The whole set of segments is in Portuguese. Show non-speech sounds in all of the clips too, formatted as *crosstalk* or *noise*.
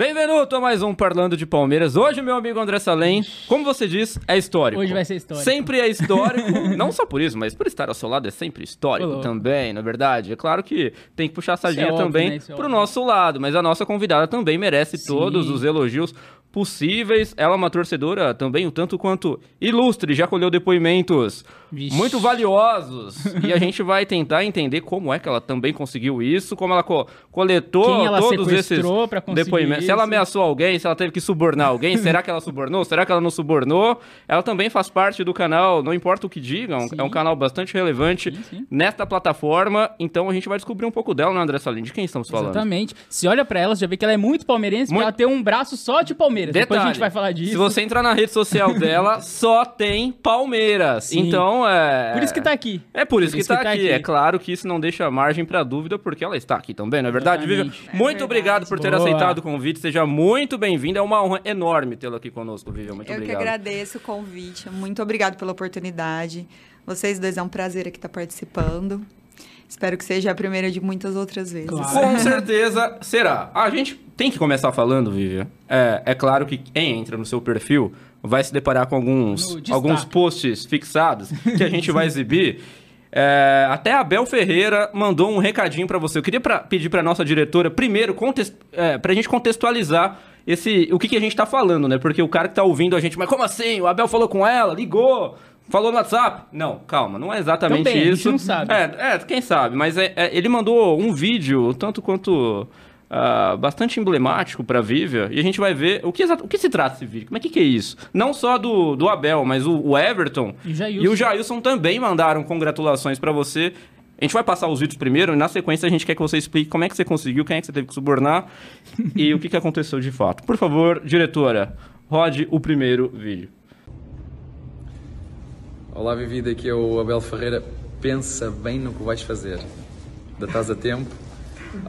Bem-vindo a mais um Parlando de Palmeiras. Hoje, meu amigo André Salem, como você diz, é histórico. Hoje vai ser histórico. Sempre é histórico, *laughs* não só por isso, mas por estar ao seu lado é sempre histórico Ô, também, na verdade. É claro que tem que puxar a sardinha é também né? É pro nosso lado, mas a nossa convidada também merece Sim. todos os elogios possíveis. Ela é uma torcedora também um tanto quanto ilustre, já colheu depoimentos Vixe. muito valiosos. e a gente vai tentar entender como é que ela também conseguiu isso, como ela co- coletou Quem ela todos esses depoimentos. Se ela ameaçou alguém, se ela teve que subornar alguém, será que ela subornou? Será que ela não subornou? Ela também faz parte do canal, não importa o que digam, Sim. é um canal bastante relevante Sim, sim. nesta plataforma. Então a gente vai descobrir um pouco dela, né, André Salim? De quem estamos falando? Exatamente. Se olha pra ela, você já vê que ela é muito palmeirense, Muito- ela tem um braço só de Palmeiras. Depois a gente vai falar disso. Se você entrar na rede social dela, só tem Palmeiras. Sim. Então é. Por isso que tá aqui. É por isso, que, tá, aqui. É claro que isso não deixa margem pra dúvida, porque ela está aqui também, não é verdade, Vivian? Exatamente. Muito verdade. obrigado por ter Boa. aceitado o convite. Seja muito bem-vindo. É uma honra enorme tê-lo aqui conosco, Vivian. Muito Eu que obrigado. agradeço o convite. Muito obrigado pela oportunidade. Vocês dois é um prazer aqui estar participando. Espero que seja a primeira de muitas outras vezes. Claro. Com certeza será. A gente tem que começar falando, Vivian. É, é claro que quem entra no seu perfil vai se deparar com alguns, alguns posts fixados que a *laughs* gente vai exibir. É, até a Bel Ferreira mandou um recadinho pra você. Eu queria pra- pedir pra nossa diretora, primeiro, contest, é, pra gente contextualizar esse, o que, que a gente tá falando, né? Porque o cara que tá ouvindo a gente, mas como assim? O Abel falou com ela, ligou, falou no WhatsApp. Não, calma, não é exatamente Também, a gente isso. não sabe. É, é, quem sabe, mas é- é, ele mandou um vídeo, tanto quanto ah, bastante emblemático pra Vivian, e a gente vai ver o que, o que se trata esse vídeo, como é que, que é isso? Não só do, do Abel, mas o, o Everton E o Jailson. e o Jailson também mandaram congratulações pra você. A gente vai passar os vídeos primeiro, e na sequência a gente quer que você explique como é que você conseguiu, quem é que você teve que subornar e o que, que aconteceu de fato. Por favor, diretora, rode o primeiro vídeo. Olá, Vivi, daqui é o Abel Ferreira. Pensa bem no que vais fazer. Ainda estás a tempo.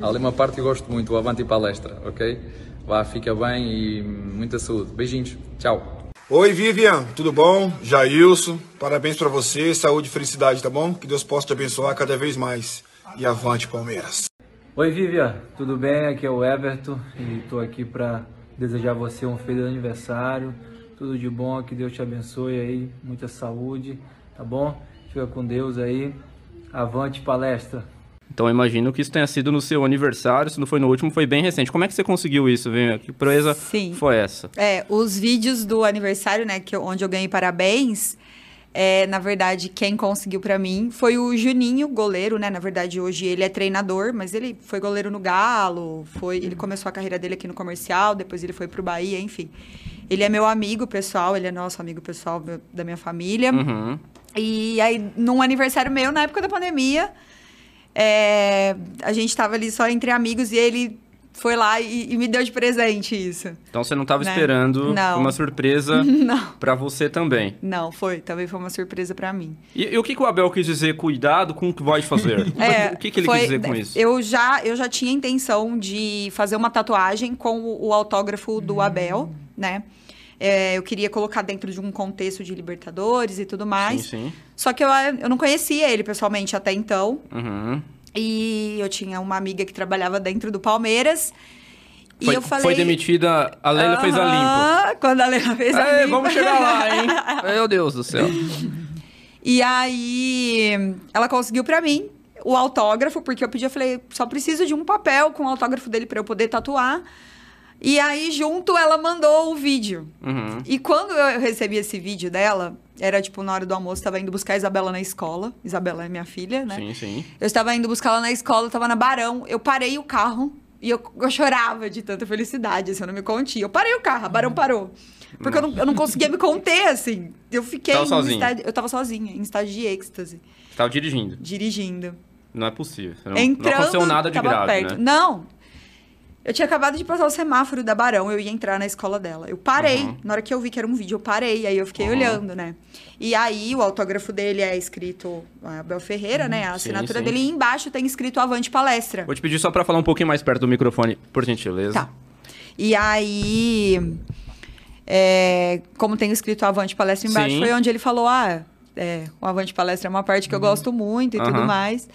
Há ali uma parte que eu gosto muito, o Avante e Palestra, ok? Vá, fica bem e muita saúde. Beijinhos. Tchau. Oi, Vivian, tudo bom? Jailson, parabéns pra você, saúde e felicidade, tá bom? Que Deus possa te abençoar cada vez mais. E avante, Palmeiras. Oi Vivian, tudo bem? Aqui é o Everton e estou aqui para desejar a você um feliz aniversário, tudo de bom, que Deus te abençoe aí, muita saúde, tá bom? Fica com Deus aí, avante palestra. Então eu imagino que isso tenha sido no seu aniversário, se não foi no último, foi bem recente. Como é que você conseguiu isso, Vivian? Que proeza Sim. foi essa? É, os vídeos do aniversário, né, que onde eu ganhei parabéns, é, na verdade, quem conseguiu pra mim foi o Juninho, goleiro, né? Na verdade, hoje ele é treinador, mas ele foi goleiro no Galo, foi, ele começou a carreira dele aqui no comercial, depois ele foi pro Bahia, enfim. Ele é meu amigo pessoal, ele é nosso amigo pessoal meu- da minha família. Uhum. E aí, num aniversário meu, na época da pandemia, é, a gente tava ali só entre amigos e ele foi lá e, e me deu de presente isso. Então você não estava Né? esperando Não. uma surpresa *laughs* Não. pra você também. Não, foi. Também foi uma surpresa pra mim. E, e o que, que o Abel quis dizer? Cuidado com o que vai fazer. *laughs* o que, que ele É, foi- quis dizer com isso? Eu já, eu já tinha intenção de fazer uma tatuagem com o, o autógrafo do Abel, né? É, eu queria colocar dentro de um contexto de Libertadores e tudo mais. Sim, sim. Só que eu, eu não conhecia ele pessoalmente até então. Uhum. E eu tinha uma amiga que trabalhava dentro do Palmeiras. E Foi, eu falei. foi demitida, a Leila fez a limpo. Aham, Quando a Leila fez a Ei, limpo. vamos chegar lá, hein? *laughs* Meu Deus do céu. E aí, ela conseguiu pra mim o autógrafo, porque eu pedi, eu falei, só preciso de um papel com o autógrafo dele pra eu poder tatuar. E aí, junto, ela mandou o vídeo. Uhum. E quando eu recebi esse vídeo dela, era tipo na hora do almoço, tava indo buscar a Isabela na escola. Isabela é minha filha, né? Sim, sim. Eu estava indo buscar ela na escola, eu tava na Barão, eu parei o carro e eu, eu chorava de tanta felicidade, assim, eu não me contia. Eu parei o carro, a Barão parou. Porque eu não, eu não conseguia me conter, assim. Eu fiquei. Tava sozinha? estágio- eu tava sozinha, em estágio de êxtase, Você tava dirigindo. dirigindo. Não é possível. Não, Entrando, não aconteceu nada de grave, perto. né? Não. Eu tinha acabado de passar o semáforo da Barão, eu ia entrar na escola dela. Eu parei. Uhum. Na hora que eu vi que era um vídeo, eu parei. Aí eu fiquei Uhum. olhando, né? E aí o autógrafo dele é escrito Abel Ferreira, né? A Sim, assinatura sim. dele. E embaixo tem escrito Avante Palestra. Vou te pedir só pra falar um pouquinho mais perto do microfone, por gentileza. Tá. E aí, é, como tem escrito Avante Palestra embaixo, Sim. foi onde ele falou: ah, é, o Avante Palestra é uma parte que eu gosto muito e tudo mais.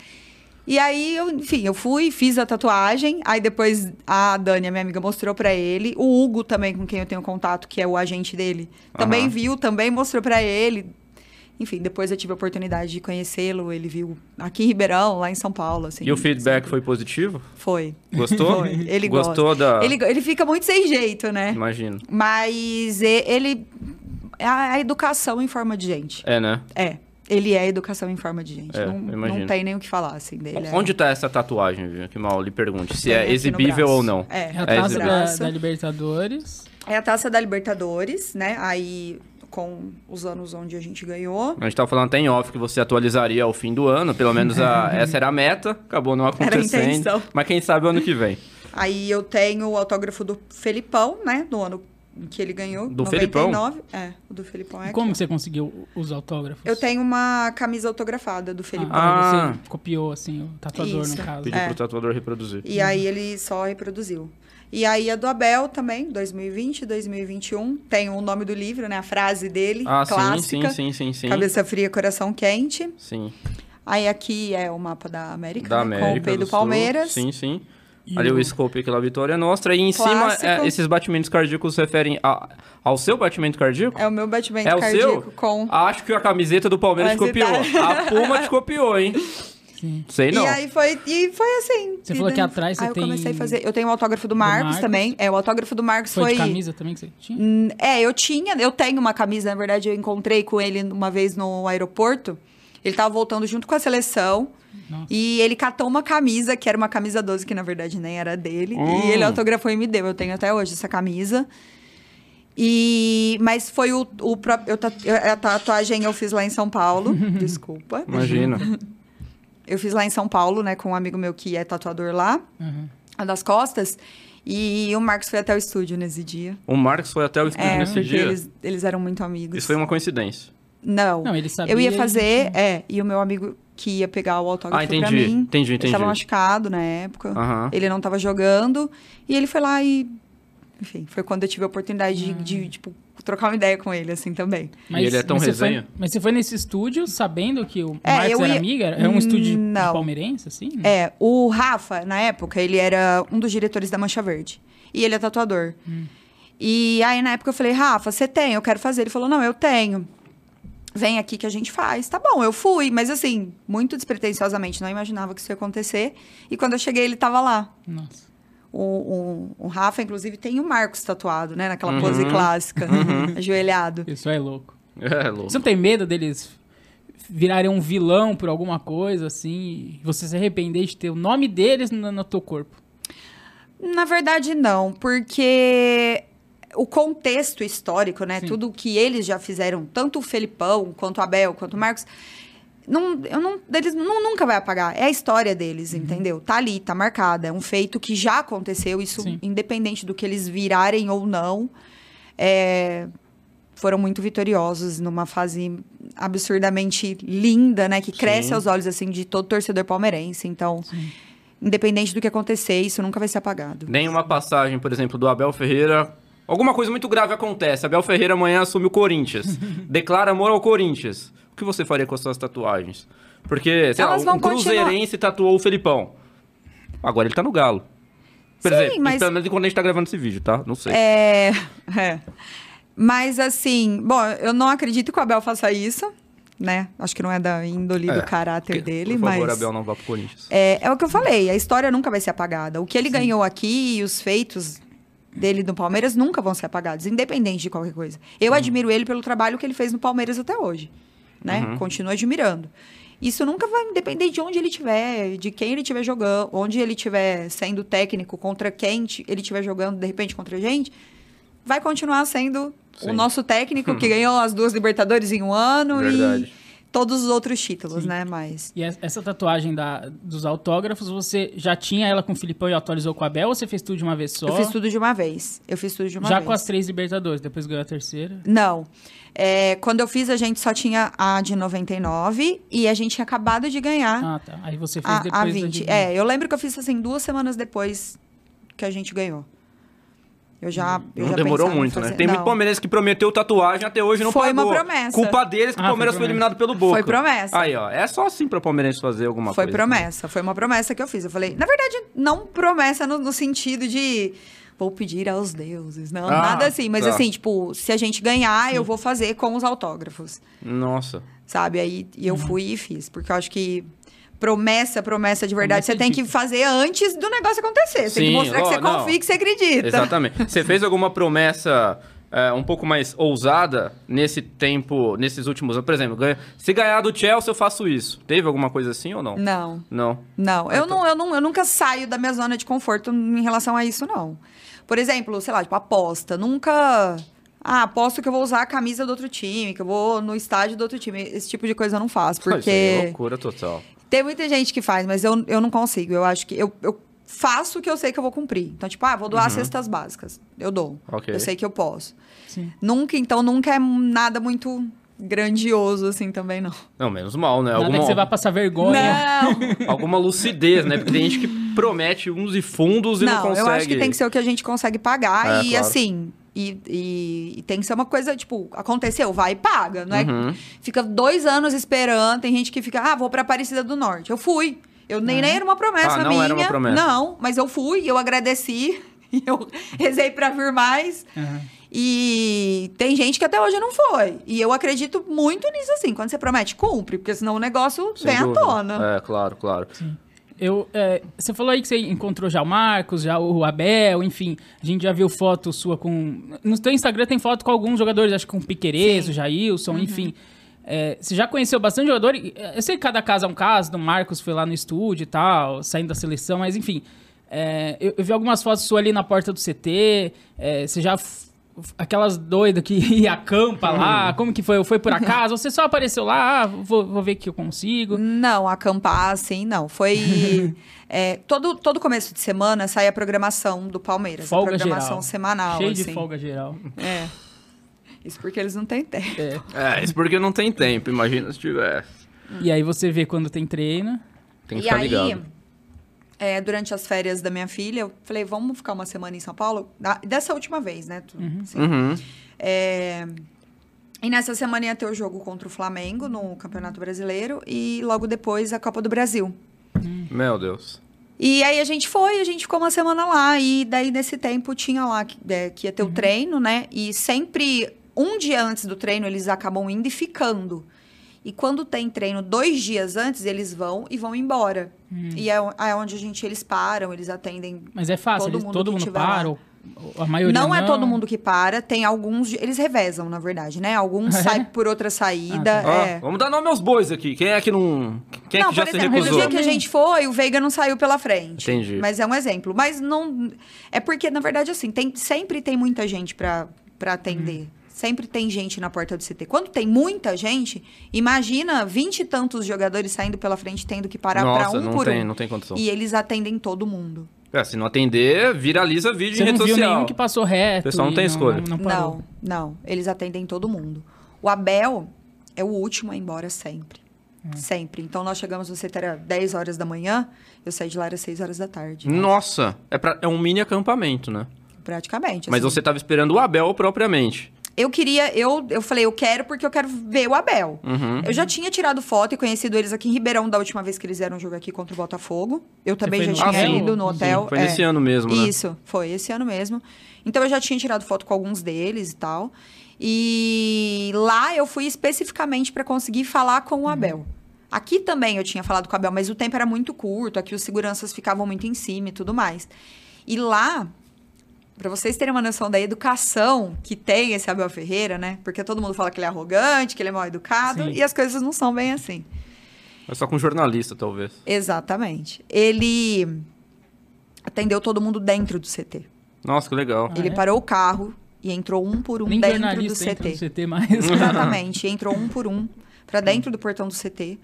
E aí, eu, enfim, eu fui, fiz a tatuagem. Aí depois a Dani, a minha amiga, mostrou pra ele. O Hugo também, com quem eu tenho contato, que é o agente dele, também Aham. viu, também mostrou pra ele. Enfim, depois eu tive a oportunidade de conhecê-lo. Ele viu aqui em Ribeirão, lá em São Paulo. Assim, E o feedback foi positivo? Foi. Gostou? Foi. Ele Gostou gosta. da... Ele, ele fica muito sem jeito, né? Imagino. Mas ele. É a a educação em forma de gente. É, né? É. Ele é educação em forma de gente. É, não, não tem nem o que falar, assim, dele. é- Onde tá essa tatuagem, viu? Que mal lhe pergunte. Se Tem é exibível ou não. É, É a taça exibível. da, da Libertadores. É a taça da Libertadores, né? Aí, com os anos onde a gente ganhou. A gente tava falando até em off que você atualizaria ao fim do ano, pelo menos a- *laughs* essa era a meta, acabou não a acontecendo. intenção. Mas quem sabe o ano que vem. Aí eu tenho o autógrafo do Felipão, né? No ano que ele ganhou. Do 99. É, o do Felipão é Como aqui. você conseguiu os autógrafos? Eu tenho uma camisa autografada do Felipão. Ah, Ah. você copiou, assim, o tatuador, Isso. no caso. Pediu É. pro tatuador reproduzir. E aí ele só reproduziu. E aí a do Abel também, 2020, 2021. Tem o nome do livro, né? A frase dele, Ah, sim, clássica. sim, sim, sim, sim. Cabeça fria, coração quente. Sim. Aí aqui é o mapa da América, Da né? América. com o P do do Sul. Palmeiras. Sim, sim. E Ali o o- scope aqui da Vitória Nostra. E em Clássico. cima, é, esses batimentos cardíacos se referem a- ao seu batimento cardíaco? É o meu batimento É o cardíaco seu? com. Acho que a camiseta do Palmeiras Mas copiou. tá- A Puma te copiou, hein? Sim. Sei não. E aí foi, e foi assim. Você E falou que daí- atrás você aí eu tem- comecei a fazer. Eu tenho o autógrafo do Marcos, Marcos. também. É, o autógrafo do Marcos Foi, foi. de camisa também que você tinha? Hum, É, eu tinha, eu tenho uma camisa, na verdade, eu encontrei com ele uma vez no aeroporto. Ele tava voltando junto com a seleção. Nossa. E ele catou uma camisa, que era uma camisa 12, que na verdade nem era dele. Hum. E ele autografou e me deu. Eu tenho até hoje essa camisa. E... Mas foi o, o próprio... Eu, tatu- eu- a tatuagem eu fiz lá em São Paulo. *laughs* Desculpa. Imagina. *laughs* Eu fiz lá em São Paulo, né? Com um amigo meu que é tatuador lá. Uhum. A das costas. E o Marcos foi até o estúdio nesse dia. O Marcos foi até o estúdio É, nesse dia. eles, eles eram muito amigos. Isso foi uma coincidência. Não. Não, ele sabia. eu ia fazer, é, e o meu amigo que ia pegar o autógrafo Ah, pra entendi, mim. entendi, Ele entendi. tava machucado na época. Aham. Ele não tava jogando. E ele foi lá e. Enfim, foi quando eu tive a oportunidade de, Ah. de, tipo, trocar uma ideia com ele, assim, também. E ele é tão você foi- resenha? mas você foi nesse estúdio sabendo que o É, Marcos era ia- amigo? Era era um estúdio Não. palmeirense, assim? É, o Rafa, na época, ele era um dos diretores da Mancha Verde. E ele é tatuador. E aí, na época, eu falei, Rafa, você tem? Eu quero fazer. Ele falou, não, eu tenho. Vem aqui que a gente faz. Tá bom, eu fui. Mas, assim, muito despretensiosamente, não imaginava que isso ia acontecer. E quando eu cheguei, ele tava lá. Nossa. O, o, o Rafa, inclusive, tem o Marcos tatuado, né? Naquela Uhum. pose clássica, *laughs* ajoelhado. Isso é louco. É, louco. Você não tem medo deles virarem um vilão por alguma coisa, assim, e você se arrepender de ter o nome deles no, no teu corpo? Na verdade, não, porque o contexto histórico, né? Sim. Tudo que eles já fizeram, tanto o Felipão, quanto o Abel, quanto o Marcos, não, eu não, eles não, nunca vai apagar. É a história deles, Uhum. entendeu? Tá ali, tá marcada. É um feito que já aconteceu, isso Sim. independente do que eles virarem ou não. é, foram muito vitoriosos numa fase absurdamente linda, né? Que cresce Sim. aos olhos, assim, de todo torcedor palmeirense. Então, independente do que acontecer, isso nunca vai ser apagado. Nem uma passagem, por exemplo, do Abel Ferreira. Alguma coisa muito grave acontece. Abel Ferreira amanhã assume o Corinthians. *laughs* declara amor ao Corinthians. O que você faria com as suas tatuagens? Porque, sei Elas lá, um cruzeirense tatuou o Felipão. Agora ele tá no Galo. Por Sim, exemplo, mas- pelo menos quando a gente tá gravando esse vídeo, tá? Não sei. É, *laughs* é. Mas assim, bom, eu não acredito que o Abel faça isso, né? Acho que não é da índole É, do caráter Que- dele, Por favor, mas Abel, não vá pro Corinthians. é, é o que eu falei, a história nunca vai ser apagada. O que ele ganhou aqui e os feitos dele no Palmeiras nunca vão ser apagados, independente de qualquer coisa. Eu admiro ele pelo trabalho que ele fez no Palmeiras até hoje, né? Uhum. Continuo admirando. Isso nunca vai depender de onde ele estiver, de quem ele estiver jogando, onde ele estiver sendo técnico, contra quem ele estiver jogando, de repente, contra a gente, vai continuar sendo Sim. o nosso técnico que *laughs* ganhou as duas Libertadores em um ano Verdade. e todos os outros títulos, né? Mas E es- essa tatuagem da, dos autógrafos, você já tinha ela com o Filipão e atualizou com a Abel ou você fez tudo de uma vez só? eu fiz tudo de uma vez. Eu fiz tudo de uma já vez. com as três Libertadores, depois ganhou a terceira. Não. É, quando eu fiz, a gente só tinha a de 99 e a gente tinha acabado de ganhar Ah, tá. Aí você fez a, depois a da 20. de É, eu lembro que eu fiz assim duas semanas depois que a gente ganhou. Eu já. eu Não já demorou muito, né? Tem muito Não. palmeirense que prometeu tatuagem até hoje não Foi uma pagou. promessa. Culpa deles que Ah, o Palmeiras foi foi promessa. eliminado pelo Boca. Foi promessa. Aí, ó. É só assim pra palmeirense fazer alguma Foi coisa. promessa, foi uma promessa que eu fiz. Eu falei, na verdade, não promessa no, no sentido de vou pedir aos deuses, não, Ah, nada assim. Mas tá. assim, tipo, se a gente ganhar, eu vou fazer com os autógrafos, Nossa. sabe? Aí e eu Uhum. fui e fiz, porque eu acho que promessa, promessa de verdade, você tem que fazer antes do negócio acontecer. Você tem Sim, que mostrar que você não. confia e que você acredita. Exatamente. Você fez alguma promessa é, um pouco mais ousada nesse tempo, nesses últimos anos? Por exemplo, se ganhar do Chelsea, eu faço isso. Teve alguma coisa assim ou não? Não. Não. Não, Ah, eu, então. não, eu, não, eu nunca saio da minha zona de conforto em relação a isso, não. Por exemplo, sei lá, tipo, aposta. Nunca. Ah, aposto que eu vou usar a camisa do outro time, que eu vou no estádio do outro time. Esse tipo de coisa eu não faço, Isso aí é porque. loucura total. Tem muita gente que faz, mas eu, eu não consigo. Eu acho que. Eu, eu faço o que eu sei que eu vou cumprir. Então, tipo, ah, vou doar cestas básicas. Eu dou. Uhum. Ok. Eu sei que eu posso. Sim. Nunca, então, nunca é nada muito grandioso, assim, também, não. Não, menos mal, né? Nada Alguma, que você vai passar vergonha. Não! *laughs* alguma lucidez, né? Porque tem gente que promete uns e fundos e não, não, consegue. eu acho que tem que ser o que a gente consegue pagar. É, e claro. assim, e, e- e tem que ser uma coisa, tipo, aconteceu, vai e paga. Não é Uhum. fica dois anos esperando. Tem gente que fica, ah, vou pra Aparecida do Norte. Eu fui. Eu nem, nem era uma promessa Ah, não minha. era uma promessa. Não, mas eu fui, eu agradeci. *laughs* E eu rezei pra vir mais. Aham. E tem gente que até hoje não foi. E eu acredito muito nisso, assim. Quando você promete, cumpre. Porque senão o negócio Sem vem à dúvida. tona. É, claro, claro. Eu, é, você falou aí que você encontrou já o Marcos, já o Abel, enfim. A gente já viu foto sua com. No teu Instagram tem foto com alguns jogadores, acho que com o Piqueires, o Jailson, enfim. É, você já conheceu bastante jogador? É, Eu sei que cada caso é um caso, do Marcos foi lá no estúdio e tal, saindo da seleção, mas enfim. é, eu, eu vi algumas fotos suas ali na porta do CT. é, você já. Aquelas doidas que *laughs* ia acampa lá, como que foi? Foi por *laughs* acaso? Você só apareceu lá, ah, vou, vou ver que eu consigo? Não, acampar assim, não. Foi. *laughs* é, todo, todo começo de semana sai a programação do Palmeiras. Folga a programação geral. semanal. Cheio assim. de folga geral. É. Isso porque eles não têm tempo. É. É, isso porque não tem tempo, imagina se tivesse. E aí você vê quando tem treino. Tem que e ficar aí, ligado. É, durante as férias da minha filha, eu falei, vamos ficar uma semana em São Paulo? Da- dessa última vez, né? tu- assim. Uhum. É, E nessa semana ia ter o jogo contra o Flamengo no Campeonato Brasileiro e logo depois a Copa do Brasil. Meu Deus. E aí a gente foi, a gente ficou uma semana lá. E daí, nesse tempo, tinha lá que, é, que ia ter o treino, né? E sempre, um dia antes do treino, eles acabam indo e ficando. E quando tem treino dois dias antes, eles vão e vão embora. E é, é onde a gente, eles param, eles atendem. Mas é fácil, Todo eles- mundo todo mundo para, ou- a maioria não. Não, é todo mundo que para, tem alguns. Eles revezam, na verdade, né? Alguns *laughs* É? saem por outra saída. Ó, é. Vamos dar nome aos bois aqui. Quem é que não. Quem é não, que já por se exemplo, no recusou? dia que a gente foi, o Veiga não saiu pela frente. Entendi. Mas é um exemplo. Mas não. É porque, na verdade, assim, tem, sempre tem muita gente pra, pra atender. Uhum. Sempre tem gente na porta do CT. Quando tem muita gente, imagina vinte e tantos jogadores saindo pela frente, tendo que parar pra Nossa, um não por tem, um. não tem condição. E eles atendem todo mundo. É, se não atender, viraliza vídeo Você em não rede viu social. nenhum que passou reto. O pessoal não tem escolha. Não, parou. Não, não. Eles atendem todo mundo. O Abel é o último a ir embora sempre. Hum. Sempre. Então, nós chegamos no CT era 10 horas da manhã, eu saí de lá às 6 horas da tarde. Nossa, é, pra- é um mini acampamento, né? Praticamente. Mas assim. você tava esperando o Abel propriamente. Eu queria, eu, eu falei, eu quero porque eu quero ver o Abel. Uhum. Eu já tinha tirado foto e conhecido eles aqui em Ribeirão da última vez que eles vieram jogar aqui contra o Botafogo. Eu também já tinha hotel? ido no Sim, hotel. foi é. nesse ano mesmo, né? Isso, foi esse ano mesmo. Então eu já tinha tirado foto com alguns deles e tal. E lá eu fui especificamente para conseguir falar com o Abel. Aqui também eu tinha falado com o Abel, mas o tempo era muito curto, aqui os seguranças ficavam muito em cima e tudo mais. E lá, Pra vocês terem uma noção da educação que tem esse Abel Ferreira, né? Porque todo mundo fala que ele é arrogante, que ele é mal educado, Sim. e as coisas não são bem assim. É só com jornalista, talvez. Exatamente. Ele atendeu todo mundo dentro do CT. Nossa, que legal. Ah, ele é? parou o carro e entrou um por um Nem dentro do CT. no CT mais. *laughs* *laughs* Exatamente. Entrou um por um pra dentro do portão do CT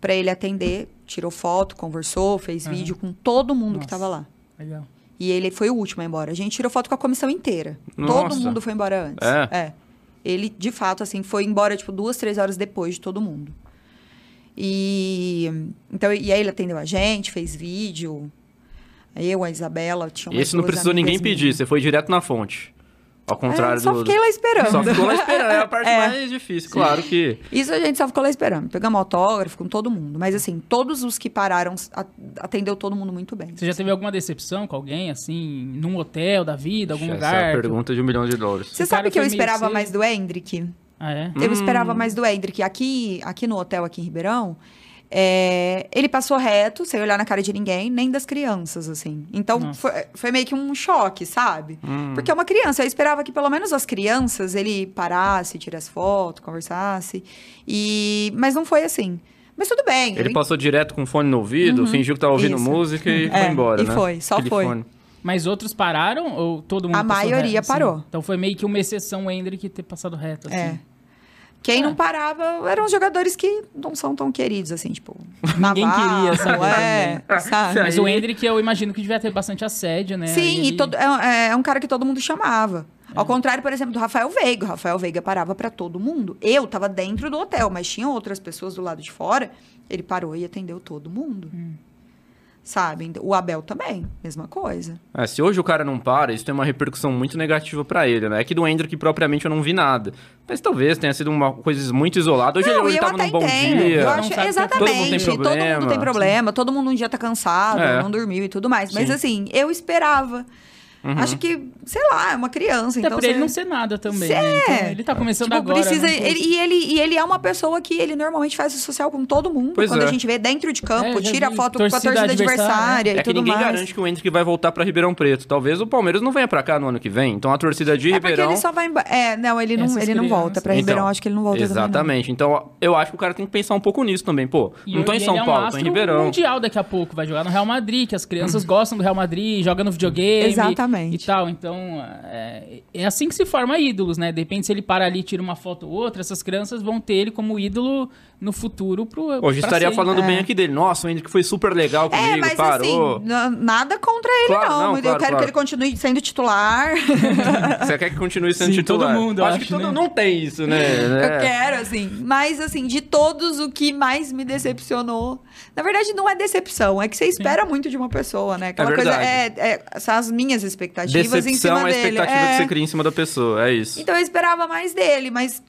pra ele atender, tirou foto, conversou, fez Aham. vídeo com todo mundo que Nossa. tava lá. Legal. E ele foi o último a ir embora. A gente tirou foto com a comissão inteira. Todo Nossa. mundo foi embora antes. É? Ele, de fato, assim, foi embora, tipo, duas, três horas depois de todo mundo. E, então, e aí ele atendeu a gente, fez vídeo. Eu, a Isabela, tinha Esse não precisou ninguém pedir, você foi direto na fonte. Ao contrário É, só do. fiquei lá esperando. Só ficou lá esperando. É a parte *laughs* É. mais difícil, claro que. Isso a gente só ficou lá esperando. Pegamos autógrafo com todo mundo. Mas assim, todos os que pararam, a- atendeu todo mundo muito bem. Você já teve alguma decepção com alguém, assim, num hotel da vida, algum Essa lugar? é a pergunta de um milhão de dólares. Você sabe que eu meio esperava mais do Hendrick? Ah, é? Eu esperava mais do Hendrick. Aqui, aqui no hotel, aqui em Ribeirão, é, ele passou reto, sem olhar na cara de ninguém, nem das crianças, assim. Então, foi, foi meio que um choque, sabe? Porque é uma criança. Eu esperava que, pelo menos, as crianças, ele parasse, tirasse foto, conversasse. E... Mas não foi assim. Mas tudo bem. Ele eu passou direto com fone no ouvido, fingiu que tava ouvindo Isso. música e *laughs* É, foi embora, e né? foi, só Aquele foi. fone. Mas outros pararam ou todo mundo A maioria reto, assim? parou. Então foi meio que uma exceção o Hendrick ter passado reto, assim. É. Quem não parava eram os jogadores que não são tão queridos, assim, tipo. *laughs* Ninguém Navarro, queria saber É, sabe? Mas o Hendrick, eu imagino que devia ter bastante assédio, né? Sim, Aí e ele- todo, é, é um cara que todo mundo chamava. Ao contrário, por exemplo, do Rafael Veiga. O Rafael Veiga parava pra todo mundo. Eu tava dentro do hotel, mas tinha outras pessoas do lado de fora. Ele parou e atendeu todo mundo. Sabe? O Abel também, mesma coisa. É, se hoje o cara não para, isso tem uma repercussão muito negativa pra ele, né? É que do Hendrick propriamente eu não vi nada. Mas talvez tenha sido uma coisa muito isolada. Hoje Não, ele e eu tava até num bom entendo. dia. Eu Não acho, é. exatamente. Todo mundo tem Todo mundo tem problema. problema. Todo mundo um dia tá cansado, É. não dormiu e tudo mais. Mas Sim. assim, eu esperava. Uhum. Acho que, sei lá, é uma criança. Até então ele você- não ser nada também, né? é. Então, ele tá começando Tipo, agora. precisa. né? ele- e, ele, e ele é uma pessoa que ele normalmente faz o social com todo mundo. Pois quando é. a gente vê dentro de campo, É, tira foto com a Torcida adversária, e É que tudo ninguém mais. garante que o Hendrick vai voltar pra Ribeirão Preto. Talvez o Palmeiras não venha pra cá no ano que vem. Então a torcida de É porque Ribeirão. ele só vai embora. É, não, ele não, Essas ele não volta pra Então, Ribeirão. acho que ele não volta também, não. Exatamente. Então eu acho que o cara tem que pensar um pouco nisso também. Pô, E não tô em ele São é Paulo, tô em Ribeirão. mundial daqui a pouco, vai jogar no Real Madrid, que as crianças gostam do Real Madrid, joga no videogame Exatamente. E tal. Então, é, é assim que se forma ídolos, né? De repente, se ele para ali e tira uma foto ou outra, essas crianças vão ter ele como ídolo no futuro pro Hoje estaria sempre. falando É. bem aqui dele. Nossa, o Hendrick foi super legal comigo, É, mas parou. assim, nada contra ele, Claro, não. não, eu claro, quero claro. que ele continue sendo titular. *laughs* Você quer que continue sendo Sim, titular? todo mundo, eu acho, acho, que todo né? não tem isso, né? Eu É. quero, assim. Mas, assim, de todos, o que mais me decepcionou. Na verdade, não é decepção, é que você espera muito de uma pessoa, né? Aquela coisa. É, é- são as minhas expectativas em Decepção cima é a dele. expectativa É. que você cria em cima da pessoa, é isso. Então eu esperava mais dele, mas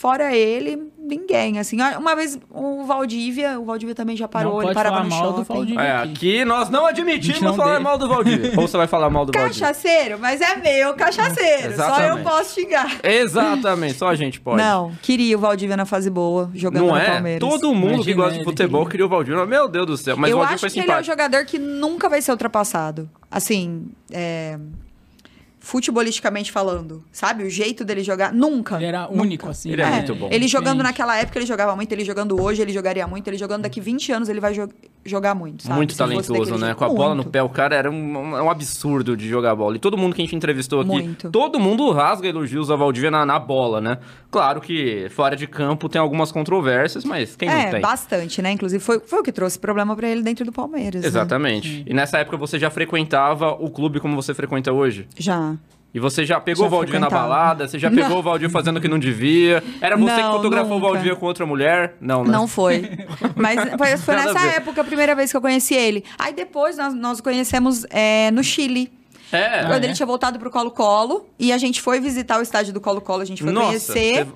fora ele, ninguém. Assim, Ah, uma vez o Valdívia, o Valdívia também já parou, Não ele parava no mal do shopping. Valdívia. É, aqui. nós não admitimos não falar deixa. mal do Valdívia. Ou você vai falar mal do Valdívia? Cachaceiro, mas é meu cachaceiro. Só eu Exatamente. posso xingar. Exatamente, só a gente pode. Não, queria o Valdívia na fase boa, jogando Não no é? Palmeiras. Todo mundo que Imagina gosta de futebol queria o Valdívia. Meu Deus do céu. Mas o eu Valdívia acho foi que ele é um simpático. jogador que nunca vai ser ultrapassado. Assim, é, futebolisticamente falando, sabe? O jeito dele jogar, nunca. Ele era único, assim. Ele é né? muito bom. Ele jogando naquela época, ele jogava muito. Ele jogando hoje, ele jogaria muito. Ele jogando daqui 20 anos, ele vai jo- jogar muito, sabe? Muito Se talentoso, né? Com a bola no Muito. pé, o cara era um, é um absurdo de jogar bola. E todo mundo que a gente entrevistou aqui, Muito. todo mundo rasga elogios a Valdívia na, na bola, né? Claro que fora de campo tem algumas controvérsias, mas quem não É, tem? bastante, né? Inclusive, foi, foi o que trouxe problema pra ele dentro do Palmeiras. né? Exatamente. E nessa época você já frequentava o clube como você frequenta hoje? Já. E você já pegou Já o Valdívia na balada? Você já pegou o Valdívia fazendo o que não devia? Era você que Não, fotografou nunca. o Valdívia com outra mulher? Não, né? Não foi. *laughs* Mas foi, foi nessa época a primeira vez que eu conheci ele. Aí depois nós, nós o conhecemos é, no Chile. É. quando é? ele tinha voltado pro Colo-Colo. E a gente foi visitar o estádio do Colo-Colo, a gente foi Nossa, conhecer.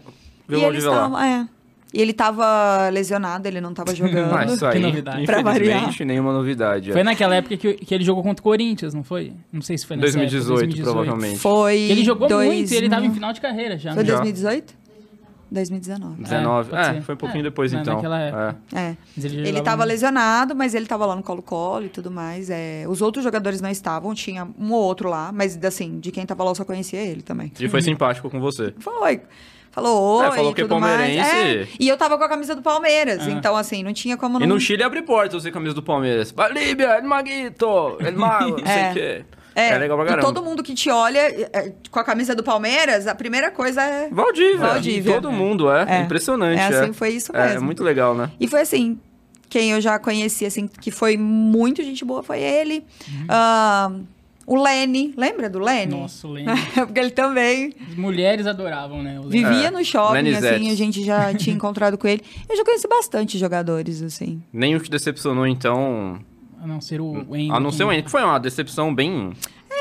o e ele Valdívia lá. estava. É. E ele tava lesionado, ele não tava jogando. Mas isso aí, novidade. Pra variar. nenhuma novidade. é. Foi naquela época que, que ele jogou contra o Corinthians, não foi? Não sei se foi nessa 2018, época, provavelmente. Foi. Que ele jogou dois muito e ele tava em final de carreira já. Foi né? Já. 2018? 2019. 19. pode É, ser. foi um pouquinho É, depois então. naquela época. É. É. Ele Ele tava muito. lesionado, mas ele tava lá no colo-colo e tudo mais. É, os outros jogadores não estavam, tinha um ou outro lá, mas assim, de quem tava lá eu só conhecia ele também. E foi simpático com você. Foi. Falou oi, É, falou que é tudo mais. palmeirense. É, E eu tava com a camisa do Palmeiras, Ah. então assim, não tinha como E não... no Chile abre portas você camisa do Palmeiras. Bolívia, El Maguito, El Mago, não sei É. o quê. É, É legal pra e caramba. todo mundo que te olha é, com a camisa do Palmeiras, a primeira coisa é... Valdívia. Valdívia. Todo mundo, é. É. Impressionante. É É, assim, foi isso É, mesmo. muito legal, né? E foi assim, quem eu já conheci, assim, que foi muito gente boa foi ele. Uhum. Ah, o Lene, lembra do Lene? Nossa, o *laughs* Lene. Porque ele também As mulheres adoravam, né? o Lene. vivia É, no shopping, Lenny assim, a gente já *laughs* tinha encontrado com ele. Eu já conheci bastante jogadores, assim. Nenhum te decepcionou, então. A não ser o Wendel. A não ser o Wendel, que foi uma decepção bem.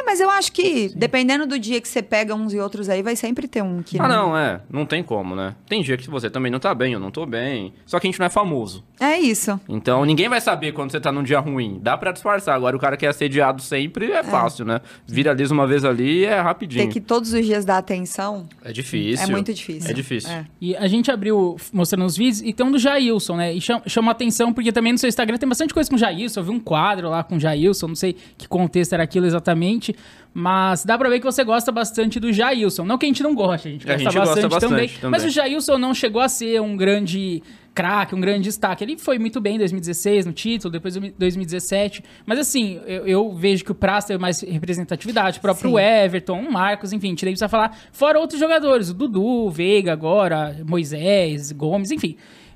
É, mas eu acho que, dependendo do dia que você pega uns e outros aí, vai sempre ter um que Ah, não, é. Não tem como, né? Tem dia que você também não tá bem, eu não tô bem. Só que a gente não é famoso. É isso. Então ninguém vai saber quando você tá num dia ruim. Dá pra disfarçar. Agora o cara que é assediado sempre é fácil, né? Viraliza uma vez ali e é rapidinho. Ter que todos os dias dar atenção. É difícil. É muito difícil. É difícil. É. E a gente abriu mostrando os vídeos e tem um do Jailson, né? E chama, chama atenção porque também no seu Instagram tem bastante coisa com o Jailson. Eu vi um quadro lá com o Jailson, não sei que contexto era aquilo exatamente. Mas dá pra ver que você gosta bastante do Jailson. Não que a gente não goste, a gente, A gosta, gente gosta bastante, bastante também, também. Mas o Jailson não chegou a ser um grande craque, um grande destaque. Ele foi muito bem em 2016 no título, depois em 2017. Mas assim, eu, eu vejo que o Praz teve mais representatividade, o próprio Sim. Everton, o Marcos, enfim, tirei pra falar. Fora outros jogadores, o Dudu, o Veiga agora, Moisés, Gomes, enfim.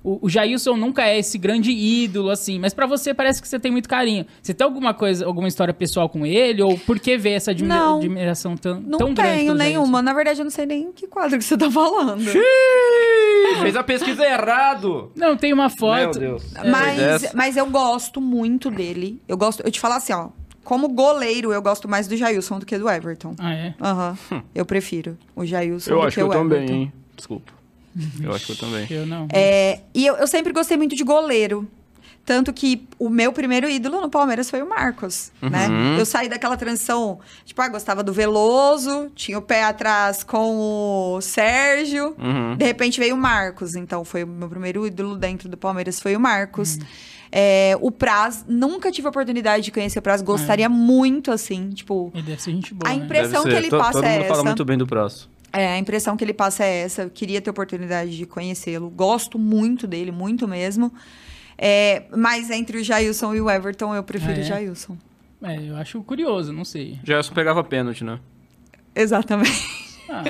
O, o Jailson nunca é esse grande ídolo, assim, mas pra você parece que você tem muito carinho. Você tem alguma coisa, alguma história pessoal com ele? Ou por que ver essa admira- Não. admiração tão, Não tão grande tenho pelo nenhuma. Na verdade, eu não sei nem que quadro que você tá falando. Ih, Fez a pesquisa errado. Não, tem uma Meu foto. Deus. Mas, mas eu gosto muito dele. Eu gosto. Eu te falar assim, ó. Como goleiro, eu gosto mais do Jailson do que do Everton. Ah, é? Aham. Eu prefiro o Jailson Eu do acho que que eu o também, Everton. hein? Desculpa. Eu acho que eu também. Eu não. É, e eu, eu sempre gostei muito de goleiro. Tanto que o meu primeiro ídolo no Palmeiras foi o Marcos, né? Uhum. Eu saí daquela transição, tipo, ah, gostava do Veloso, tinha o pé atrás com o Sérgio, Uhum. de repente veio o Marcos. Então, foi o meu primeiro ídolo dentro do Palmeiras, foi o Marcos. É, o Praz, nunca tive a oportunidade de conhecer o Praz, gostaria muito, assim, tipo... Ele deve ser gente boa, A né? impre- impressão Deve que ele passa Todo é mundo fala essa. muito bem do próximo. É, a impressão que ele passa é essa. Eu queria ter oportunidade de conhecê-lo. Gosto muito dele, muito mesmo. É, mas entre o Jailson e o Everton, eu prefiro Ah, é? o Jailson. É, eu acho curioso, não sei. Gerson pegava pênalti, né? Exatamente. Ah,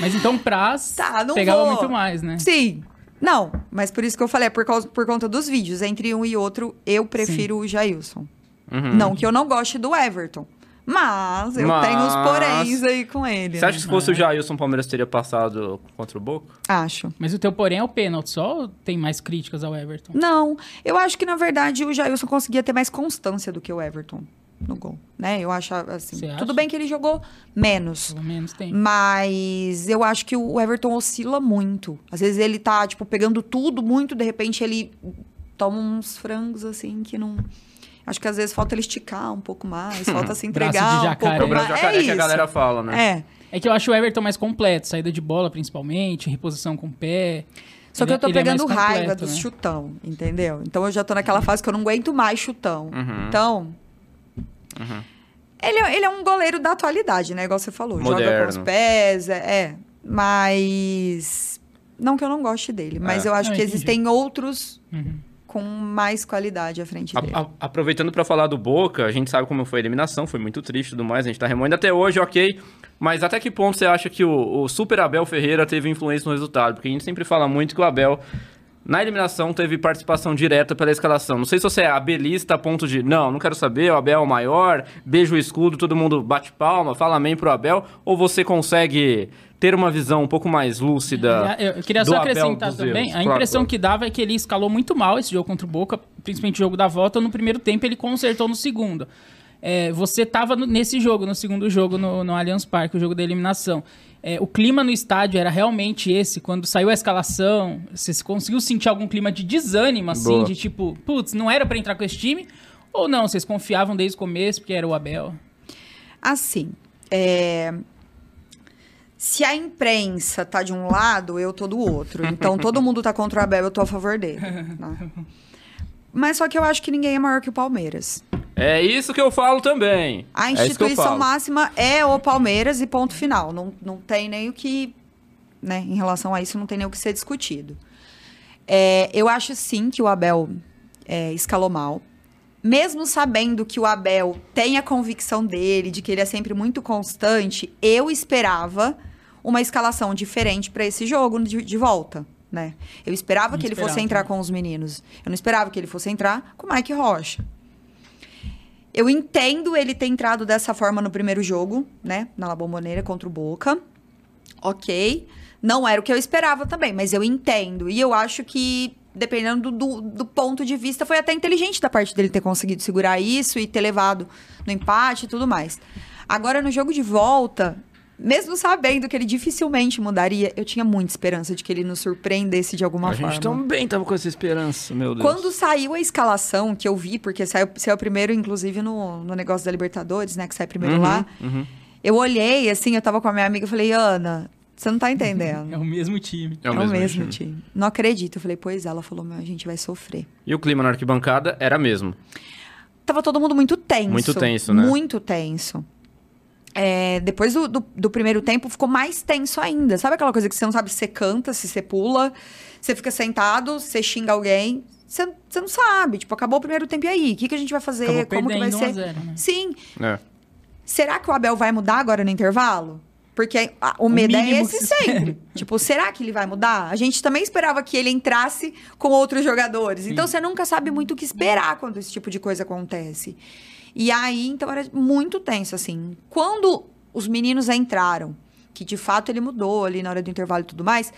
mas então Praz Tá, não pegava vou. muito mais, né? Sim. Não, mas por isso que eu falei, é por, causa, por conta dos vídeos. Entre um e outro, eu prefiro o Jailson. Uhum. Não que eu não goste do Everton. Mas eu Mas- tenho os poréns aí com ele. Você acha né? que se fosse o Jailson, o Palmeiras teria passado contra o Boca? Acho. Mas o teu porém é o pênalti, só ou tem mais críticas ao Everton? Não, eu acho que na verdade o Jailson conseguia ter mais constância do que o Everton no gol, né? Eu acho assim, Você tudo acha? bem que ele jogou menos, Pelo menos tem. mas eu acho que o Everton oscila muito. Às vezes ele tá tipo pegando tudo muito, de repente ele toma uns frangos assim que não Acho que às vezes falta ele esticar um pouco mais, falta *laughs* se Braço de entregar um jacaré. É pouco o braço mais. jacaré é que a isso. galera fala, né? É. É que eu acho o Everton mais completo, saída de bola principalmente, reposição com o pé. Só que Ele- eu tô é mais pegando raiva completo, dos né? chutão, entendeu? Então eu já tô naquela fase que eu não aguento mais chutão. Uhum. Então. Ele, é- ele é um goleiro da atualidade, né? Igual você falou. Joga Moderno. com os pés, é. é. Mas. Não que eu não goste dele, mas É. eu acho Não, que entendi. existem outros Uhum. Com mais qualidade à frente A- dele. a- aproveitando pra falar do Boca, a gente sabe como foi a eliminação, foi muito triste e tudo mais, a gente tá remoendo até hoje, ok. Mas até que ponto você acha que o, o Super Abel Ferreira teve influência no resultado? Porque a gente sempre fala muito que o Abel, na eliminação, teve participação direta pela escalação. Não sei se você é abelista a ponto de, não, não quero saber, o Abel é o maior, beijo o escudo, todo mundo bate palma, fala amém pro Abel, ou você consegue ter uma visão um pouco mais lúcida Eu, eu queria do só Abel acrescentar dos também, a impressão claro. que dava é que ele escalou muito mal esse jogo contra o Boca, principalmente o jogo da volta, no primeiro tempo ele consertou no segundo. É, você tava no- nesse jogo, no segundo jogo no, no Allianz Parque, o jogo da eliminação. É, o clima no estádio era realmente esse, quando saiu a escalação, você conseguiu sentir algum clima de desânimo, assim, Boa. de tipo, putz, não era pra entrar com esse time? Ou não, vocês confiavam desde o começo, porque era o Abel? Assim, é, se a imprensa tá de um lado, eu tô do outro. Então, todo mundo tá contra o Abel, eu tô a favor dele. *laughs* né? Mas só que eu acho que ninguém é maior que o Palmeiras. É isso que eu falo também. A é instituição falo. máxima é o Palmeiras e ponto final. Não, não tem nem o que. Né, em relação a isso, não tem nem o que ser discutido. É, eu acho sim que o Abel é, escalou mal. Mesmo sabendo que o Abel tem a convicção dele, de que ele é sempre muito constante, eu esperava uma escalação diferente para esse jogo de, de volta. Né? Eu esperava Não que ele esperava, fosse entrar né? com os meninos. Eu não esperava que ele fosse entrar com o Mike Rocha. Eu entendo ele ter entrado dessa forma no primeiro jogo, né? Na La Bombonera contra o Boca. Ok. Não era o que eu esperava também, mas eu entendo. E eu acho que dependendo do, do ponto de vista, foi até inteligente da parte dele ter conseguido segurar isso e ter levado no empate e tudo mais. Agora, no jogo de volta, mesmo sabendo que ele dificilmente mudaria, eu tinha muita esperança de que ele nos surpreendesse de alguma a forma. gente também tava com essa esperança, meu Deus. Quando saiu a escalação, que eu vi, porque saiu, saiu primeiro, inclusive, no, no negócio da Libertadores, né? Que sai primeiro Uhum, lá. uhum. Eu olhei, assim, eu tava com a minha amiga e falei, Ana, você não tá entendendo. *laughs* É o mesmo time. É o mesmo, time. time. Não acredito. Eu falei, pois é. Ela falou, meu, a gente vai sofrer. E o clima na arquibancada era mesmo. Tava todo mundo muito tenso. Muito tenso, né? Muito tenso. É, depois do, do, do primeiro tempo, ficou mais tenso ainda. Sabe aquela coisa que você não sabe se você canta, se você pula, você fica sentado, você xinga alguém. Você, você não sabe. Tipo, acabou o primeiro tempo e aí? O que, que a gente vai fazer? Acabou Como que vai perdendo 1 a ser? 0, né? Sim. É. Será que o Abel vai mudar agora no intervalo? Porque a- o medo é esse sempre. tipo, será que ele vai mudar? A gente também esperava que ele entrasse com outros jogadores. Então você nunca sabe muito o que esperar quando esse tipo de coisa acontece. E aí, então era muito tenso, assim. Quando os meninos entraram, que de fato ele mudou ali na hora do intervalo e tudo mais,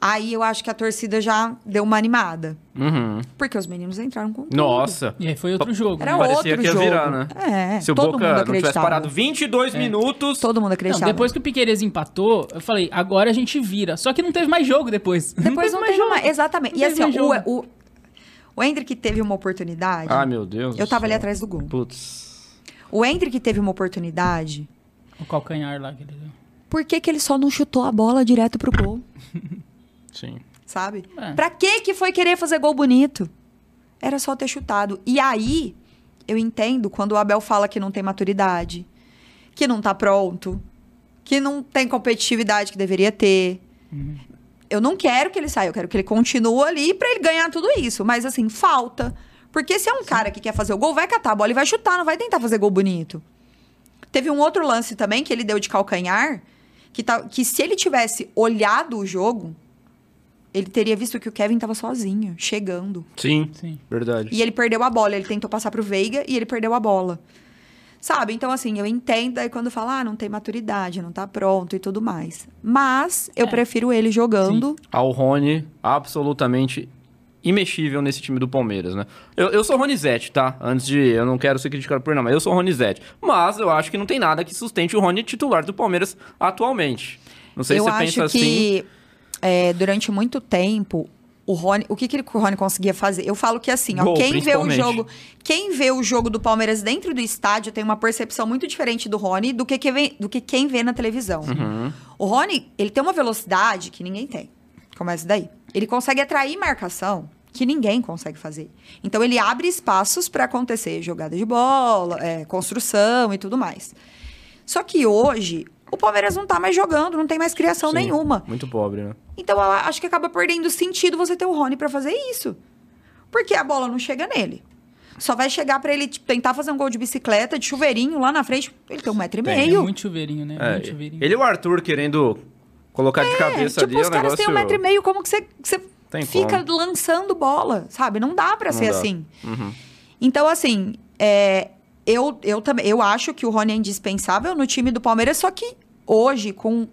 aí eu acho que a torcida já deu uma animada. Uhum. Porque os meninos entraram com tudo. Nossa. E aí foi outro jogo. Era né? Parecia outro que ia jogo. virar, né? É, Se o todo Boca mundo não tivesse acreditava. parado 22 minutos. Todo mundo Não, acreditava. depois que o Piqueires empatou, eu falei, agora a gente vira. Só que não teve mais jogo depois. Depois não, teve mais. Exatamente. Não E assim, mais ó, jogo. o, o, o Hendrick teve uma oportunidade. Ai, meu Deus. eu tava ali atrás do gol. Putz. O Hendrick teve uma oportunidade. O calcanhar lá que ele deu. Por que, que ele só não chutou a bola direto pro gol? *laughs* Sim. Sabe? É. Pra que que foi querer fazer gol bonito? Era só ter chutado. E aí, eu entendo quando o Abel fala que não tem maturidade, que não tá pronto, que não tem competitividade que deveria ter. Eu não quero que ele saia, eu quero que ele continue ali pra ele ganhar tudo isso. Mas assim, falta. Porque se é um cara que quer fazer o gol, vai catar a bola e vai chutar, não vai tentar fazer gol bonito. Teve um outro lance também que ele deu de calcanhar, que, tá, que se ele tivesse olhado o jogo, ele teria visto que o Kevin tava sozinho, chegando. Sim. Sim. Verdade. E ele perdeu a bola. Ele tentou passar pro Veiga e ele perdeu a bola. Sabe? Então, assim, eu entendo aí quando fala, ah, não tem maturidade, não tá pronto e tudo mais. Mas eu É. prefiro ele jogando. Ao Rony, absolutamente imexível nesse time do Palmeiras, né? Eu, eu sou Ronizete, tá? Antes de. Eu não quero ser criticado por não, mas eu sou Ronizete. Mas eu acho que não tem nada que sustente o Rony titular do Palmeiras atualmente. Não sei eu se você acho pensa assim. que é, durante muito tempo o Rony, o que, que o Rony conseguia fazer? Eu falo que assim, ó, Gol, quem vê o jogo, quem vê o jogo do Palmeiras dentro do estádio tem uma percepção muito diferente do Rony do que, que vê- do que quem vê na televisão. Uhum. O Rony, ele tem uma velocidade que ninguém tem. Começa daí. Ele consegue atrair marcação que ninguém consegue fazer. Então ele abre espaços para acontecer jogada de bola, é, construção e tudo mais. Só que hoje o Palmeiras não tá mais jogando, não tem mais criação Sim, nenhuma. Muito pobre, né? Então eu acho que acaba perdendo sentido você ter o Rony pra fazer isso. Porque a bola não chega nele. Só vai chegar pra ele tipo, tentar fazer um gol de bicicleta, de chuveirinho lá na frente. Ele tem um metro e Tem, É meio. muito chuveirinho, né? É, muito chuveirinho. ele e o Arthur querendo colocar de É, cabeça tipo, ali os o caras negócio. têm um metro e meio, como que você, você Tem fica como. lançando bola, sabe? Não dá pra Não ser dá. assim. Uhum. Então, assim, é, eu, eu, também, eu acho que o Rony é indispensável no time do Palmeiras, só que hoje, com